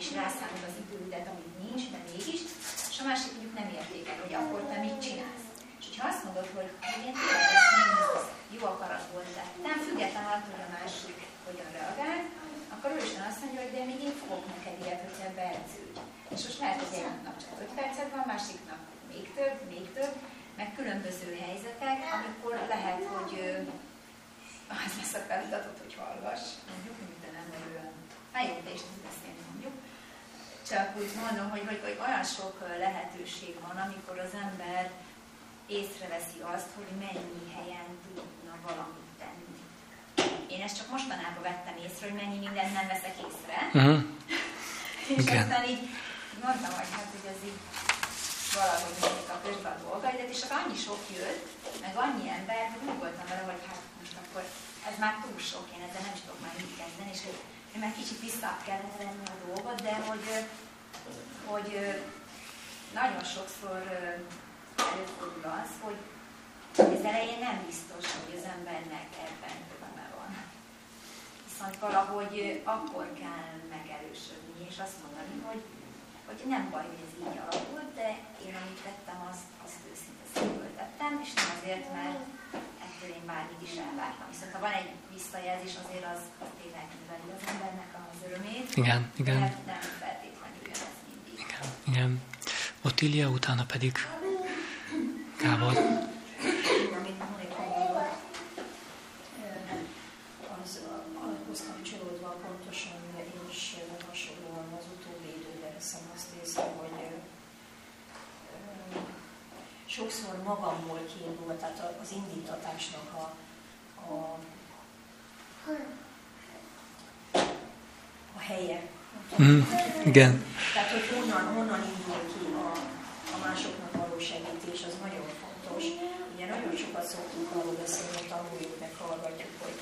és rászánod az idődet, amit nincs, de mégis, és a másik mondjuk nem értékel, hogy akkor te mit csinálsz. És hogyha azt mondod, hogy igen, tényleg ezt nem az jó akaratból tettem, független attól, hogy a másik hogyan reagál, akkor ő is azt mondja, hogy de még én fogok neked ilyet, hogyha beedződj. És most lehet, hogy egy nap csak 5 percet van, másik nap még több, még több, meg különböző helyzetek, amikor lehet, hogy *laughs* az lesz a feladatot, hogy hallgass, mondjuk, mint nem olyan. Na jó, de is tudsz beszélni. Csak úgy mondom, hogy, hogy, hogy olyan sok lehetőség van, amikor az ember észreveszi azt, hogy mennyi helyen tudna valamit tenni. Én ezt csak mostanában vettem észre, hogy mennyi mindent nem veszek észre. Uh-huh. *laughs* és Igen. aztán így mondtam, hogy hát, hogy ez így valahogy mindig a közbe a dolgaidat, és akkor annyi sok jött, meg annyi ember, hogy úgy voltam vele, hogy hát most akkor ez már túl sok, én ezzel nem is tudok már mit kezdeni, és hogy, már kicsit vissza kellene venni a dolgot, de hogy, hogy nagyon sokszor előfordul az, hogy az elején nem biztos, hogy az embernek ebben öröme van. Viszont valahogy akkor kell megerősödni, és azt mondani, hogy, hogy nem baj, hogy ez így alakult, de én amit tettem, azt, azt őszinte szívből tettem, és nem azért, mert ettől én bármit is elvártam. Viszont ha van egy visszajelzés, azért az, az tényleg növeli az embernek az örömét. Igen, igen. Nem feltétlenül ez mindig. Igen, igen. Otília, utána pedig Gábor. Amit Monika mondott, az ahhoz kapcsolódva pontosan én is hasonlóan az utóbbi időben veszem azt észre, hogy sokszor magamból kiindul, tehát az indítatásnak a, a, a helye. Mm, igen. Tehát, hogy honnan, honnan indul ki a, a másoknak való segítés, az nagyon fontos. Ugye nagyon sokat szoktunk arról beszélni, hogy tanuljuk meg, hallgatjuk, hogy,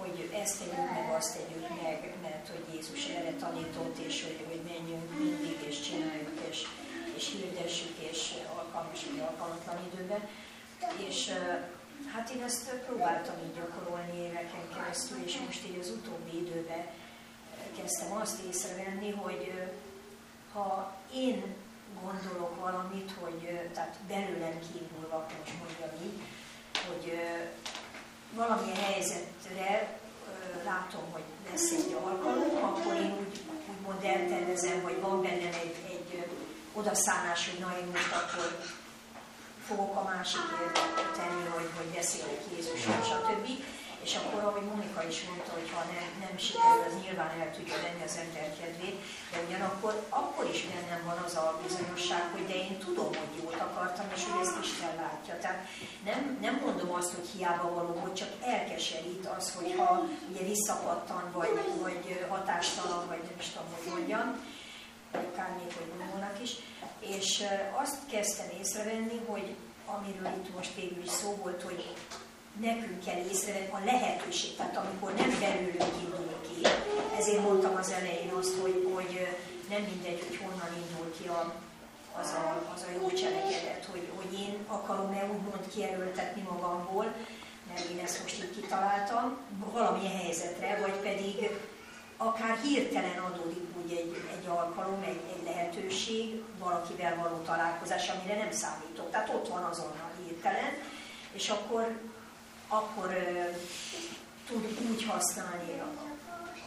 hogy ezt tegyük meg, azt tegyük meg, mert hogy Jézus erre tanított, és hogy, hogy menjünk mindig, és csináljuk, és, és hirdessük, és alkalmas vagy alkalmatlan időben. És hát én ezt próbáltam így gyakorolni éveken keresztül, és most így az utóbbi időben kezdtem azt észrevenni, hogy ha én gondolok valamit, hogy tehát belőlem kiindulva, most mondjam így, hogy valamilyen helyzetre látom, hogy lesz egy alkalom, akkor én úgy, úgymond eltervezem, hogy van bennem egy, egy odaszánás, hogy na én most akkor fogok a másikért tenni, hogy, hogy beszélek Jézusról, stb. És akkor, ahogy Monika is mondta, hogy ha nem, nem sikerül, az nyilván el tudja venni az ember kedvét, de ugyanakkor akkor is bennem van az a bizonyosság, hogy de én tudom, hogy jót akartam, és hogy ezt Isten látja. Tehát nem, nem mondom azt, hogy hiába való, hogy csak elkeserít az, hogyha ugye visszapattan, vagy, vagy hatástalan, vagy nem is tudom, hogy mondjam, akár még, hogy gondolnak is. És azt kezdtem észrevenni, hogy amiről itt most végül is szó volt, hogy nekünk kell észrevenni a lehetőség, tehát amikor nem belőlünk indul ki. Ezért mondtam az elején azt, hogy, hogy nem mindegy, hogy honnan indul ki a, az, a, az a jó cselekedet, hogy, hogy én akarom-e úgymond kijelöltetni magamból, mert én ezt most így kitaláltam, valamilyen helyzetre, vagy pedig akár hirtelen adódik úgy egy, egy alkalom, egy, egy lehetőség, valakivel való találkozás, amire nem számítok. Tehát ott van azonnal hirtelen, és akkor akkor uh, tud úgy használni a,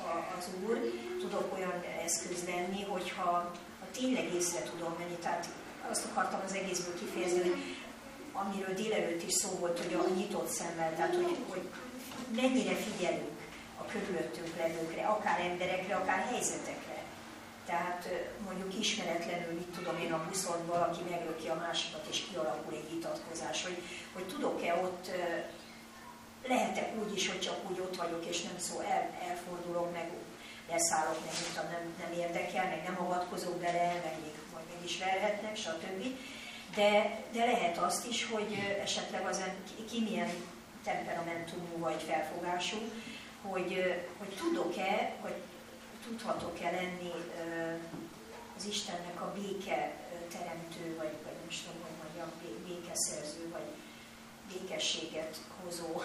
a, az Úr, tudok olyan eszköz lenni, hogyha ha tényleg észre tudom menni, tehát azt akartam az egészből kifejezni, hogy amiről délelőtt is szó volt, hogy a nyitott szemmel, tehát hogy, hogy mennyire figyelünk a körülöttünk levőkre, akár emberekre, akár helyzetekre. Tehát mondjuk ismeretlenül, mit tudom én, a buszon valaki meglöki a másikat, és kialakul egy vitatkozás, hogy, hogy tudok-e ott lehetek úgy is, hogy csak úgy ott vagyok, és nem szó, el, elfordulok, meg leszállok, meg mint nem, nem érdekel, meg nem avatkozok bele, meg még, vagy meg is verhetnek, stb. De, de lehet azt is, hogy esetleg az ki milyen temperamentumú vagy felfogású, hogy, hogy tudok-e, vagy tudhatok-e lenni az Istennek a béke teremtő, vagy, vagy nem is tudom, hogy mondjam, békeszerző, vagy békességet hozó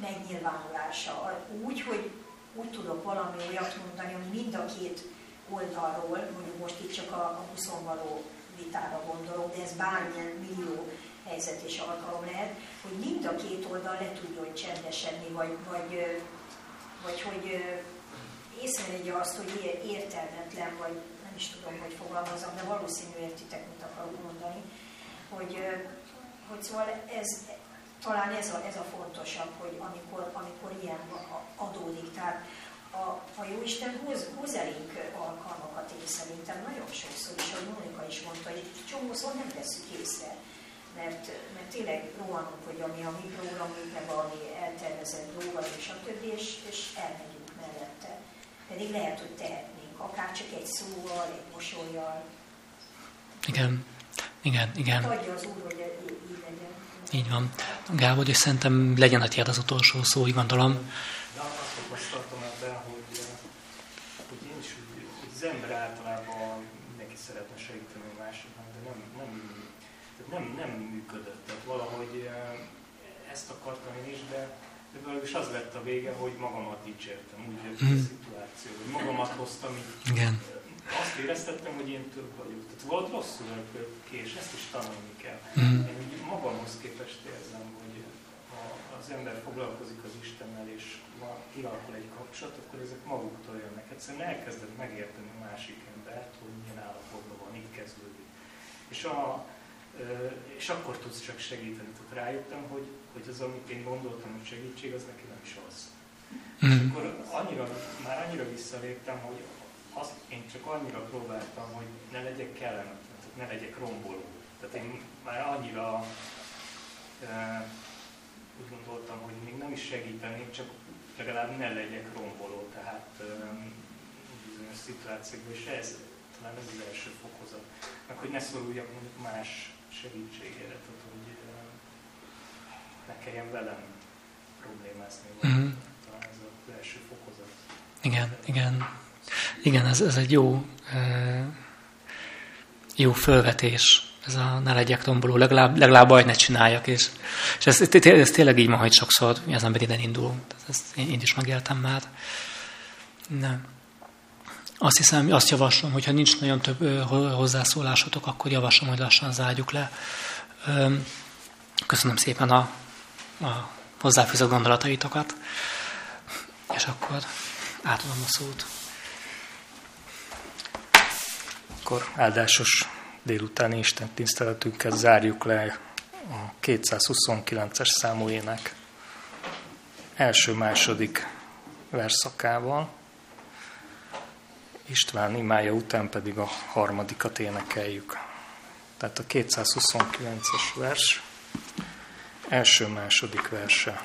megnyilvánulása. Úgy, hogy úgy tudok valami olyat mondani, ami mind a két oldalról, mondjuk most itt csak a, a buszon való vitára gondolok, de ez bármilyen millió helyzet és alkalom lehet, hogy mind a két oldal le tudjon csendesedni, vagy, vagy, vagy hogy észrevegye azt, hogy értelmetlen, vagy nem is tudom, hogy fogalmazom, de valószínű értitek, mit akarok mondani, hogy, hogy szóval ez, talán ez a, ez a fontosabb, hogy amikor, amikor ilyen adódik, tehát a, a Jóisten hoz, hoz elénk alkalmakat én szerintem nagyon sokszor, és ahogy Mónika is mondta, hogy csomószor nem veszük észre, mert, mert tényleg rohanunk, hogy ami a mi programunk, meg valami eltervezett dolga, és a többi, és, és elmegyünk mellette. Pedig lehet, hogy tehetnénk, akár csak egy szóval, egy mosolyjal. Igen, igen, igen. Hát adja az Úr, hogy így legyen. Így van. Gábor, és szerintem legyen a tiéd az utolsó szó, így gondolom. De azt, azt tartom ebben, hogy, hogy én is úgy, hogy az ember általában mindenki szeretne segíteni a másiknak, de nem, nem, tehát nem, nem működött. Tehát valahogy ezt akartam én is, de, de is az lett a vége, hogy magamat dicsértem, úgy jött mm. a szituáció, hogy magamat hoztam, így Igen. azt éreztettem, hogy én több vagyok. Tehát volt rosszul ki, és ezt is tanulni kell. Mm. Én úgy magamhoz képest érzem, hogy ha az ember foglalkozik az Istennel, és kialakul egy kapcsolat, akkor ezek maguktól jönnek. Egyszerűen elkezded megérteni a másik embert, hogy milyen állapotban van, itt kezdődik. És, a, és akkor tudsz csak segíteni. Tehát rájöttem, hogy, hogy az, amit én gondoltam, hogy segítség, az neki nem is az. Mm. És akkor annyira, már annyira visszaléptem, hogy azt én csak annyira próbáltam, hogy ne legyek kellemetlen, tehát ne legyek romboló. Tehát én már annyira e, úgy gondoltam, hogy még nem is segítenék, csak legalább ne legyek romboló, tehát e, bizonyos szituációkban, és ez talán ez az első fokozat. Meg hogy ne szoruljak mondjuk más segítségére, tehát hogy ne kelljen velem problémázni, mm-hmm. talán ez az első fokozat. Igen, igen. Igen, ez, ez egy jó, jó fölvetés. Ez a ne legyek tomboló, legalább, legalább bajt ne csináljak. És, és ez, ez, ez tényleg így van, hogy sokszor az ember ide indul. Ezt én, én is megéltem már. Nem. Azt hiszem, azt javaslom, hogyha nincs nagyon több hozzászólásotok, akkor javaslom, hogy lassan zárjuk le. Köszönöm szépen a, a hozzáfűző gondolataitokat, és akkor átadom a szót akkor áldásos délutáni Isten tiszteletünket zárjuk le a 229-es számú ének első-második verszakával. István imája után pedig a harmadikat énekeljük. Tehát a 229-es vers első-második verse.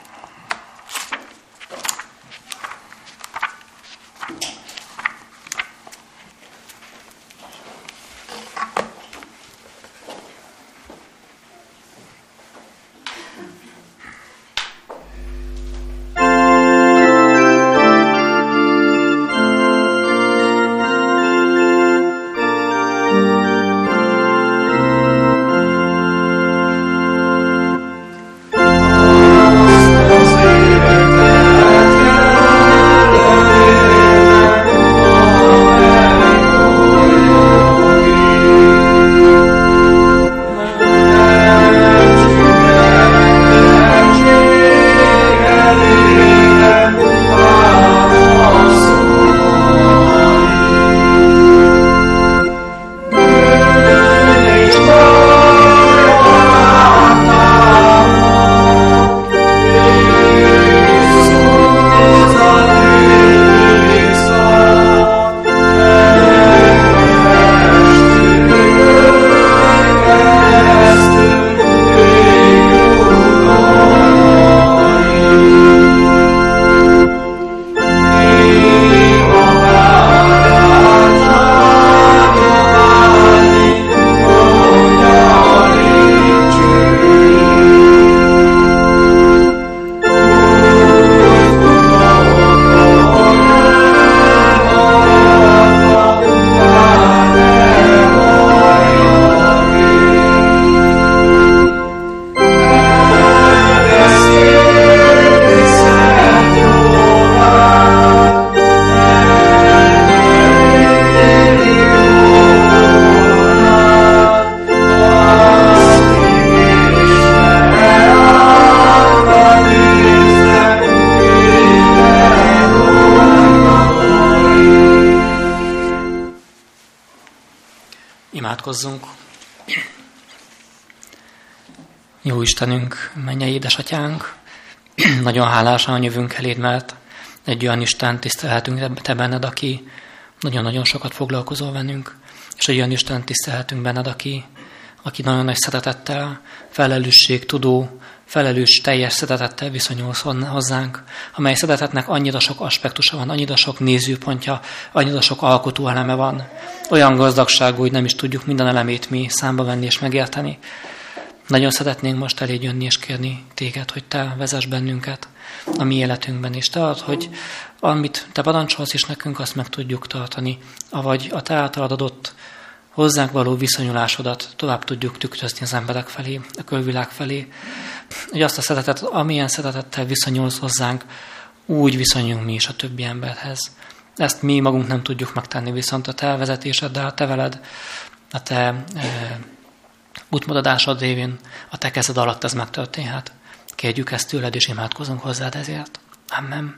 Hálásan jövünk eléd, mert egy olyan Isten tisztelhetünk te benned, aki nagyon-nagyon sokat foglalkozol velünk, és egy olyan Isten tisztelhetünk benned, aki, aki nagyon nagy szeretettel, felelősség, tudó, felelős, teljes szeretettel viszonyulsz hozzánk, amely szeretetnek annyira sok aspektusa van, annyira sok nézőpontja, annyira sok alkotó eleme van. Olyan gazdagságú, hogy nem is tudjuk minden elemét mi számba venni és megérteni. Nagyon szeretnénk most elégy jönni és kérni téged, hogy te vezess bennünket a mi életünkben, és te ad, hogy amit te parancsolsz is nekünk, azt meg tudjuk tartani, avagy a te általad adott hozzánk való viszonyulásodat tovább tudjuk tükrözni az emberek felé, a külvilág felé. Hogy azt a szeretet, amilyen szeretettel viszonyulsz hozzánk, úgy viszonyulunk mi is a többi emberhez. Ezt mi magunk nem tudjuk megtenni, viszont a te vezetéseddel, te veled, a te e, útmutatásod révén, a te kezed alatt ez megtörténhet. Kérjük ezt tőled, és imádkozunk hozzád ezért. Amen.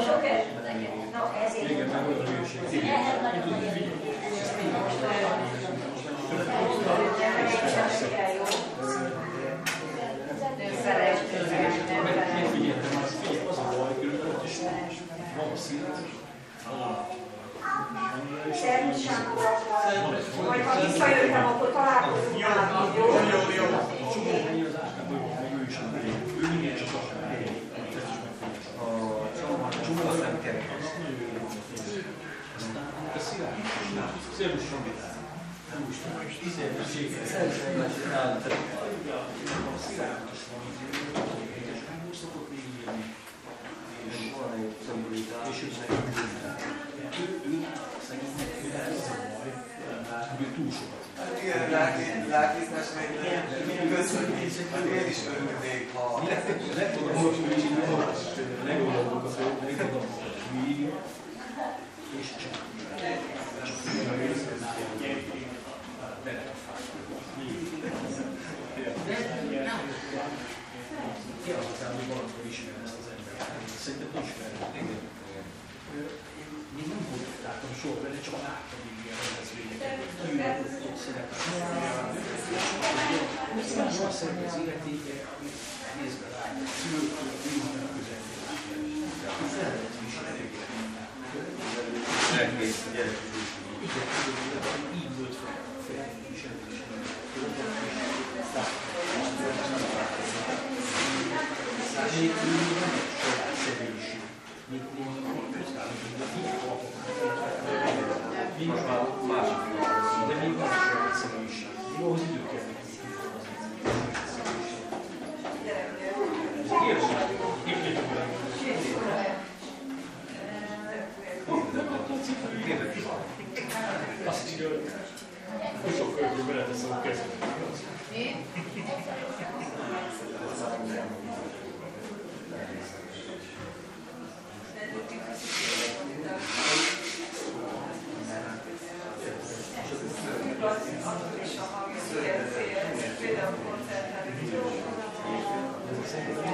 Show. Hát igen, lelki- lelkésznes még köszönjük. Hát én is örülnék, ha... Szerintem nincs fel. Én nem volt láttam soha vele, csak láttam így ilyen rendezvényeket. Ő ott szerepel. És azt szerint az életéke, amit nézve rá, szülőktől, bíznak közelíteni. Fel lehet viselni. Egész gyerek. Igen, így volt fel, fel viselni. Még Yes.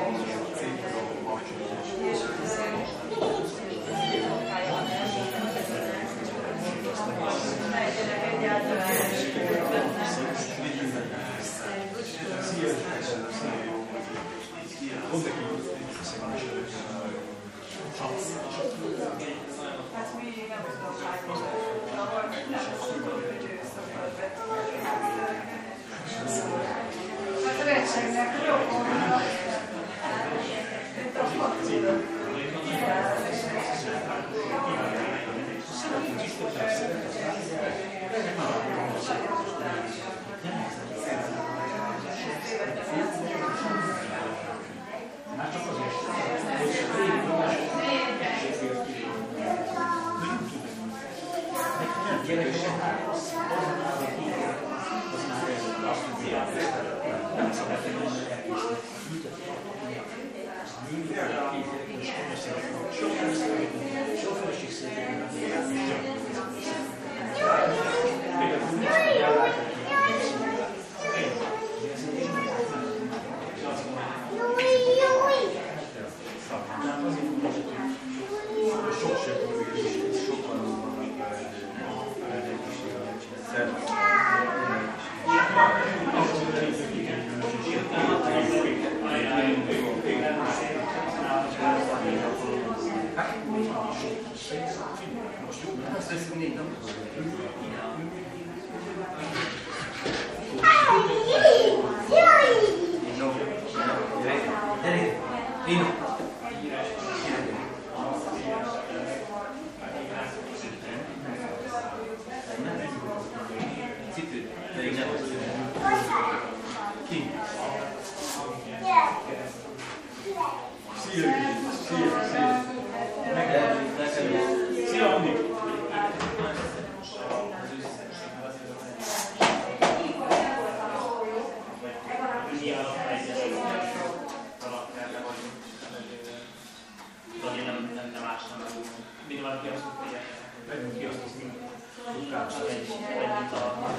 Ennyit a...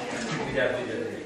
Vigyázz, vigyázz.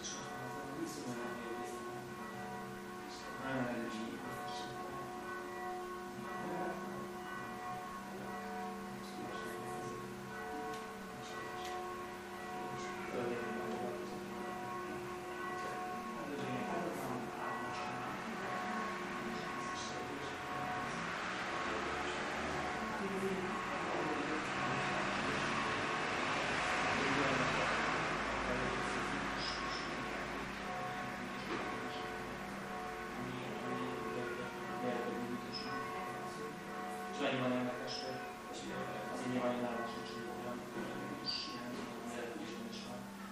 much.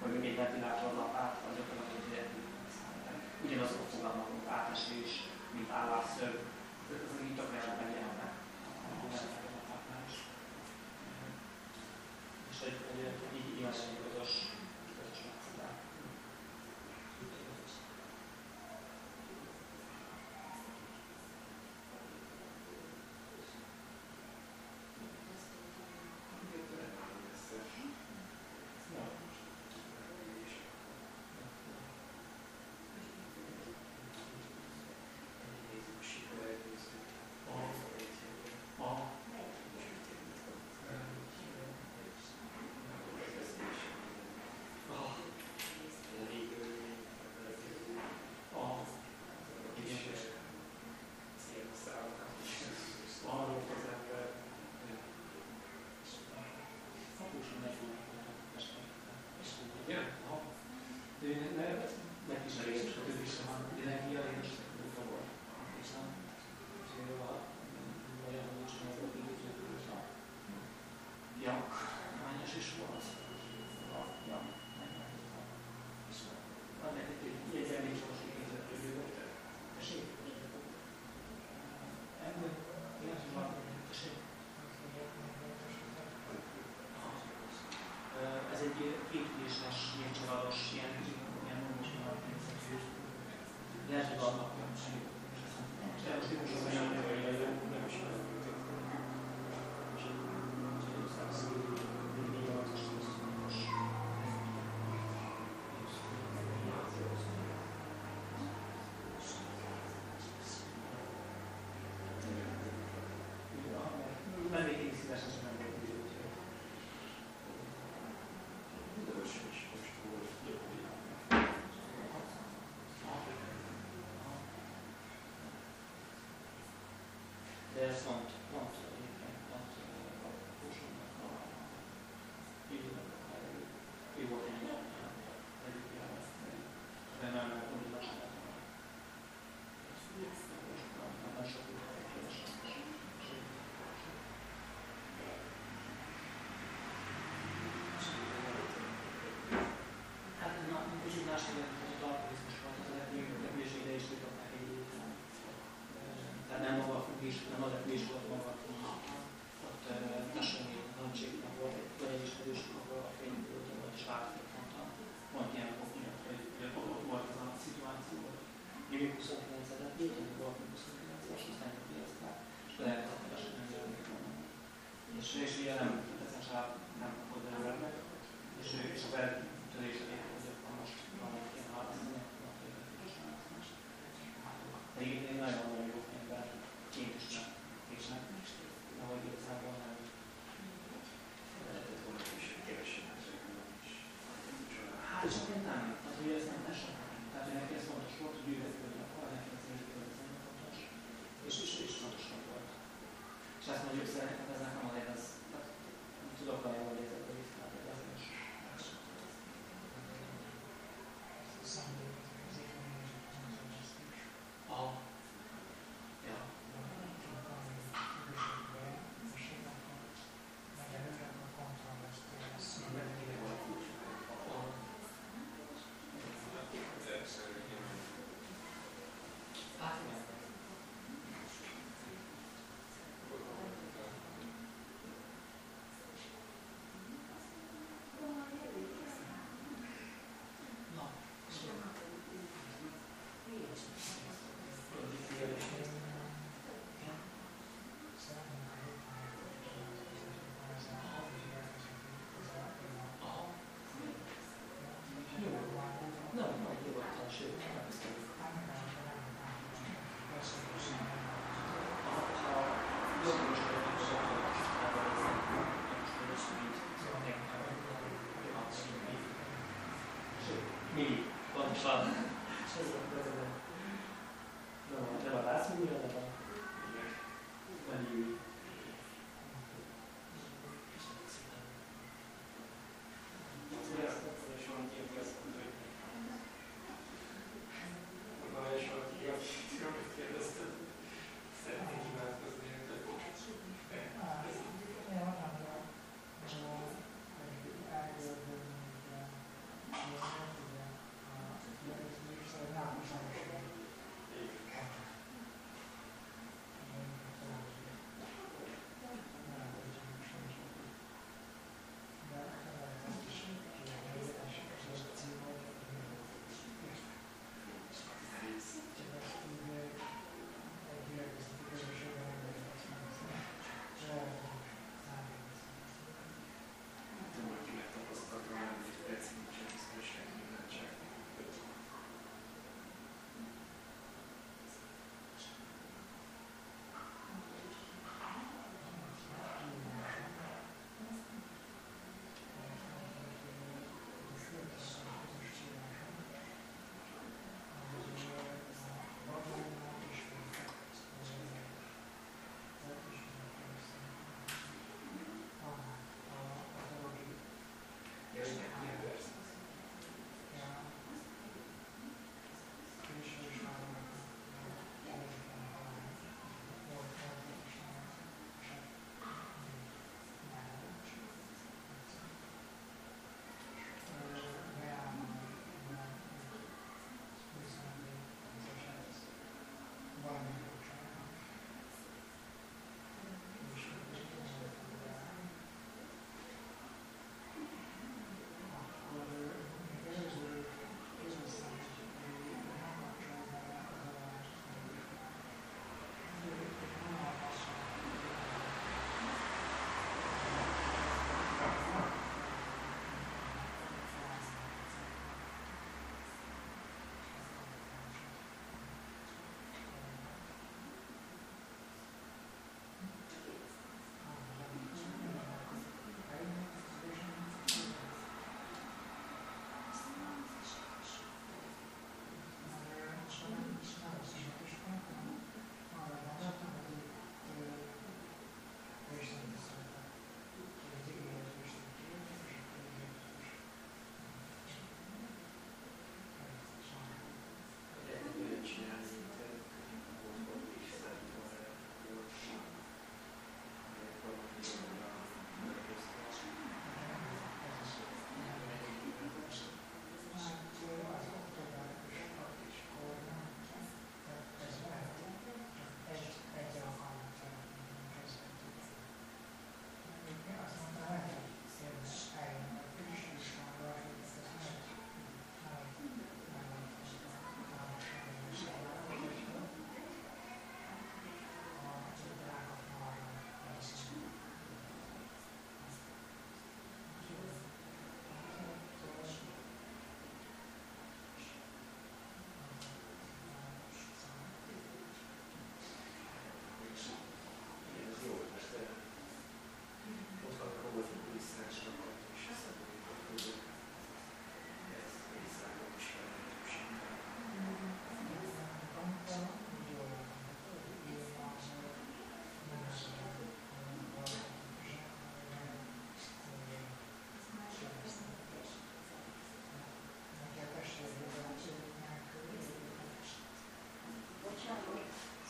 Van, hogy még egy ventilátornak át, vagy gyakorlatilag egy ugyanazok a fogalmak, átesés, mint állásszög, ezek így tök nagyon megjelennek. És egy, egy, így ilyen közös, közös megszabás. Ja, hányas is volt? Ja, egy elég most kiképzett jövő. Tessék? Ebből? Igen, van. Tessék? Ez egy kétüléses, ilyen csavaros, ilyen ilyen monosonal pénzekű. Lehet, hogy különbség. Most típusok olyan, hogy nem is Mennék én szívesen, sem nem volt idő, úgyhogy. De ez pont, pont egyébként, pont a Kósónak a időnek a ő volt egy ilyen de nem úgy lassan. Nagyon sok Hát na, kicsit más jelent, hogy a alkoholizmus van, az a repülésére is tudották egy évben. Tehát nem a függés, hanem az a függés volt maga a függés. Ott tesséni nagységnek volt, egy- vagy egy ismerősnek, ahol a fényből volt, és láthatott mondta, pont ilyen miatt, hogy hogy ott volt az a szituáció, hogy még 29 ezer, így volt 29 ezer, és aztán kiázták, és akkor elkezdtek a esetben jönni És, és ugye nem, ez a család nem oda meg, és és a beltörés hogy akkor most valamit kéne választani, akkor és választást. De én nagyon-nagyon jó ember, két is csak, és nem, de hogy igazából nem. Lehetett volna is kevesen ezek. És egyébként nem, tehát hogy ezt nem tessen. Tehát, hogy neki ez fontos volt, hogy ő vezetődik akar, neki az életében ez nagyon fontos. És, és, és fontosabb volt. És ezt mondjuk szerintem ez nekem azért az, tehát nem tudok olyan jól érzetbe vissza, tehát ez is. Aha. Ja. Hát igen. Na, Jó. Nem, nem, nyugodtan, sőt, megbeszéljük. Ha jogos mi pontosan?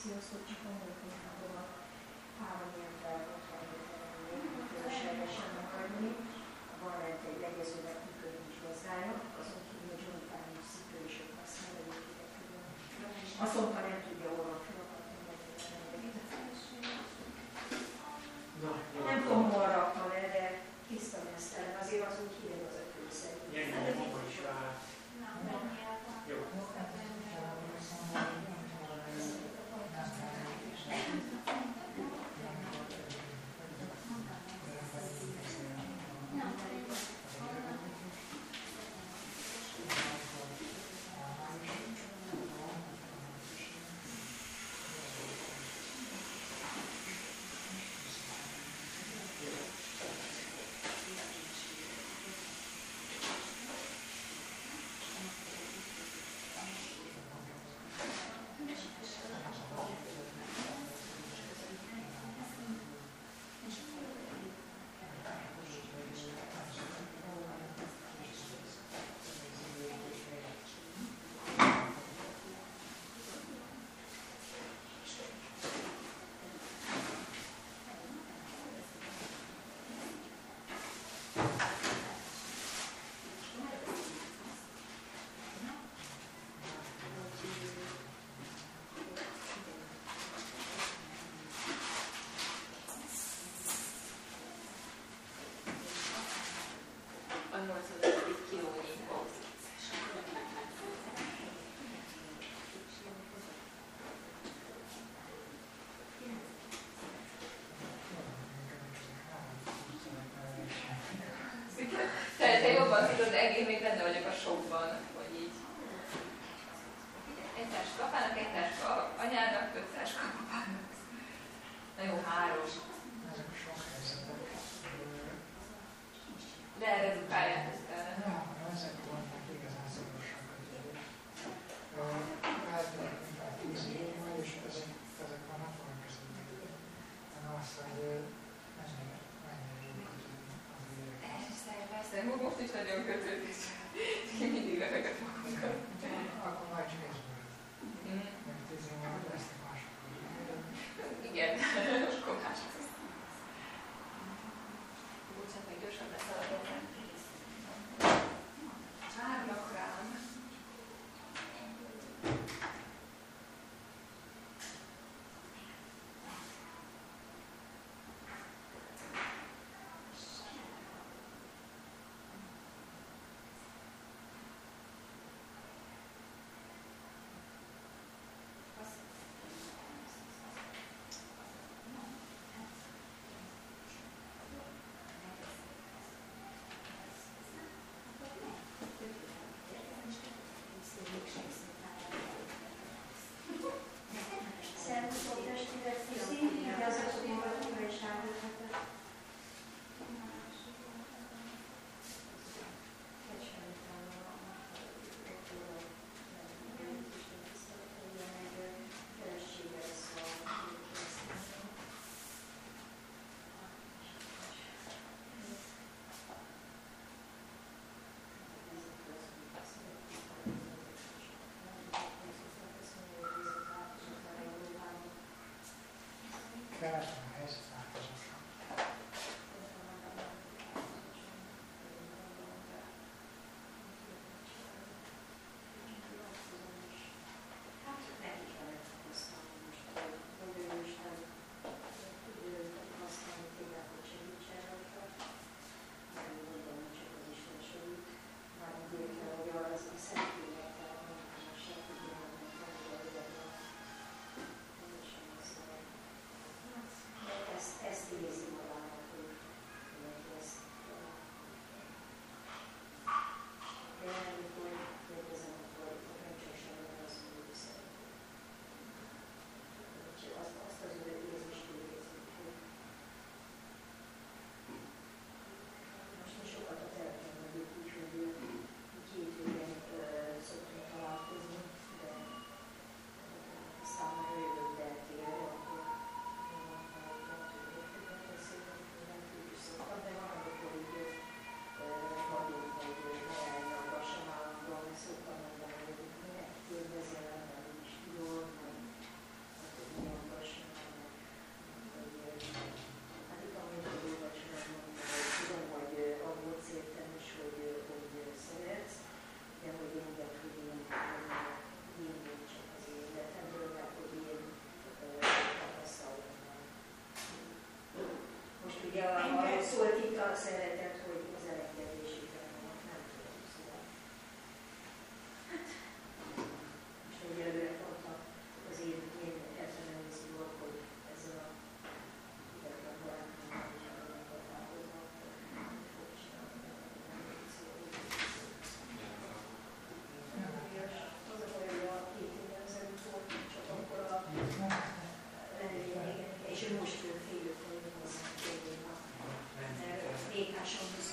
Sziasztok, csak annyit mondhatom, a három ilyen feladatot fölöslegesen maradni. Van lent egy legezőnek működő kis gazdája, azon kívül a Johnny Pányos szipő is ott használ egyébként külön. Azonban nem tudja orra felakadni, nem tudom, hol raktam el, de tiszta mesztelen, azért az úgy hideg az a kőszer. Ilyen maga is rá. Jó. A 85. kilónyi Te, te jobban tudod, egész még benne vagyok a sokban, hogy így. Egy táska apának, egy táska anyának, öt táska apának. Na jó, három. De redukálják ezt el. Persze, most is nagyon kötődik. Pastor. llevaba su ética se DK-son 28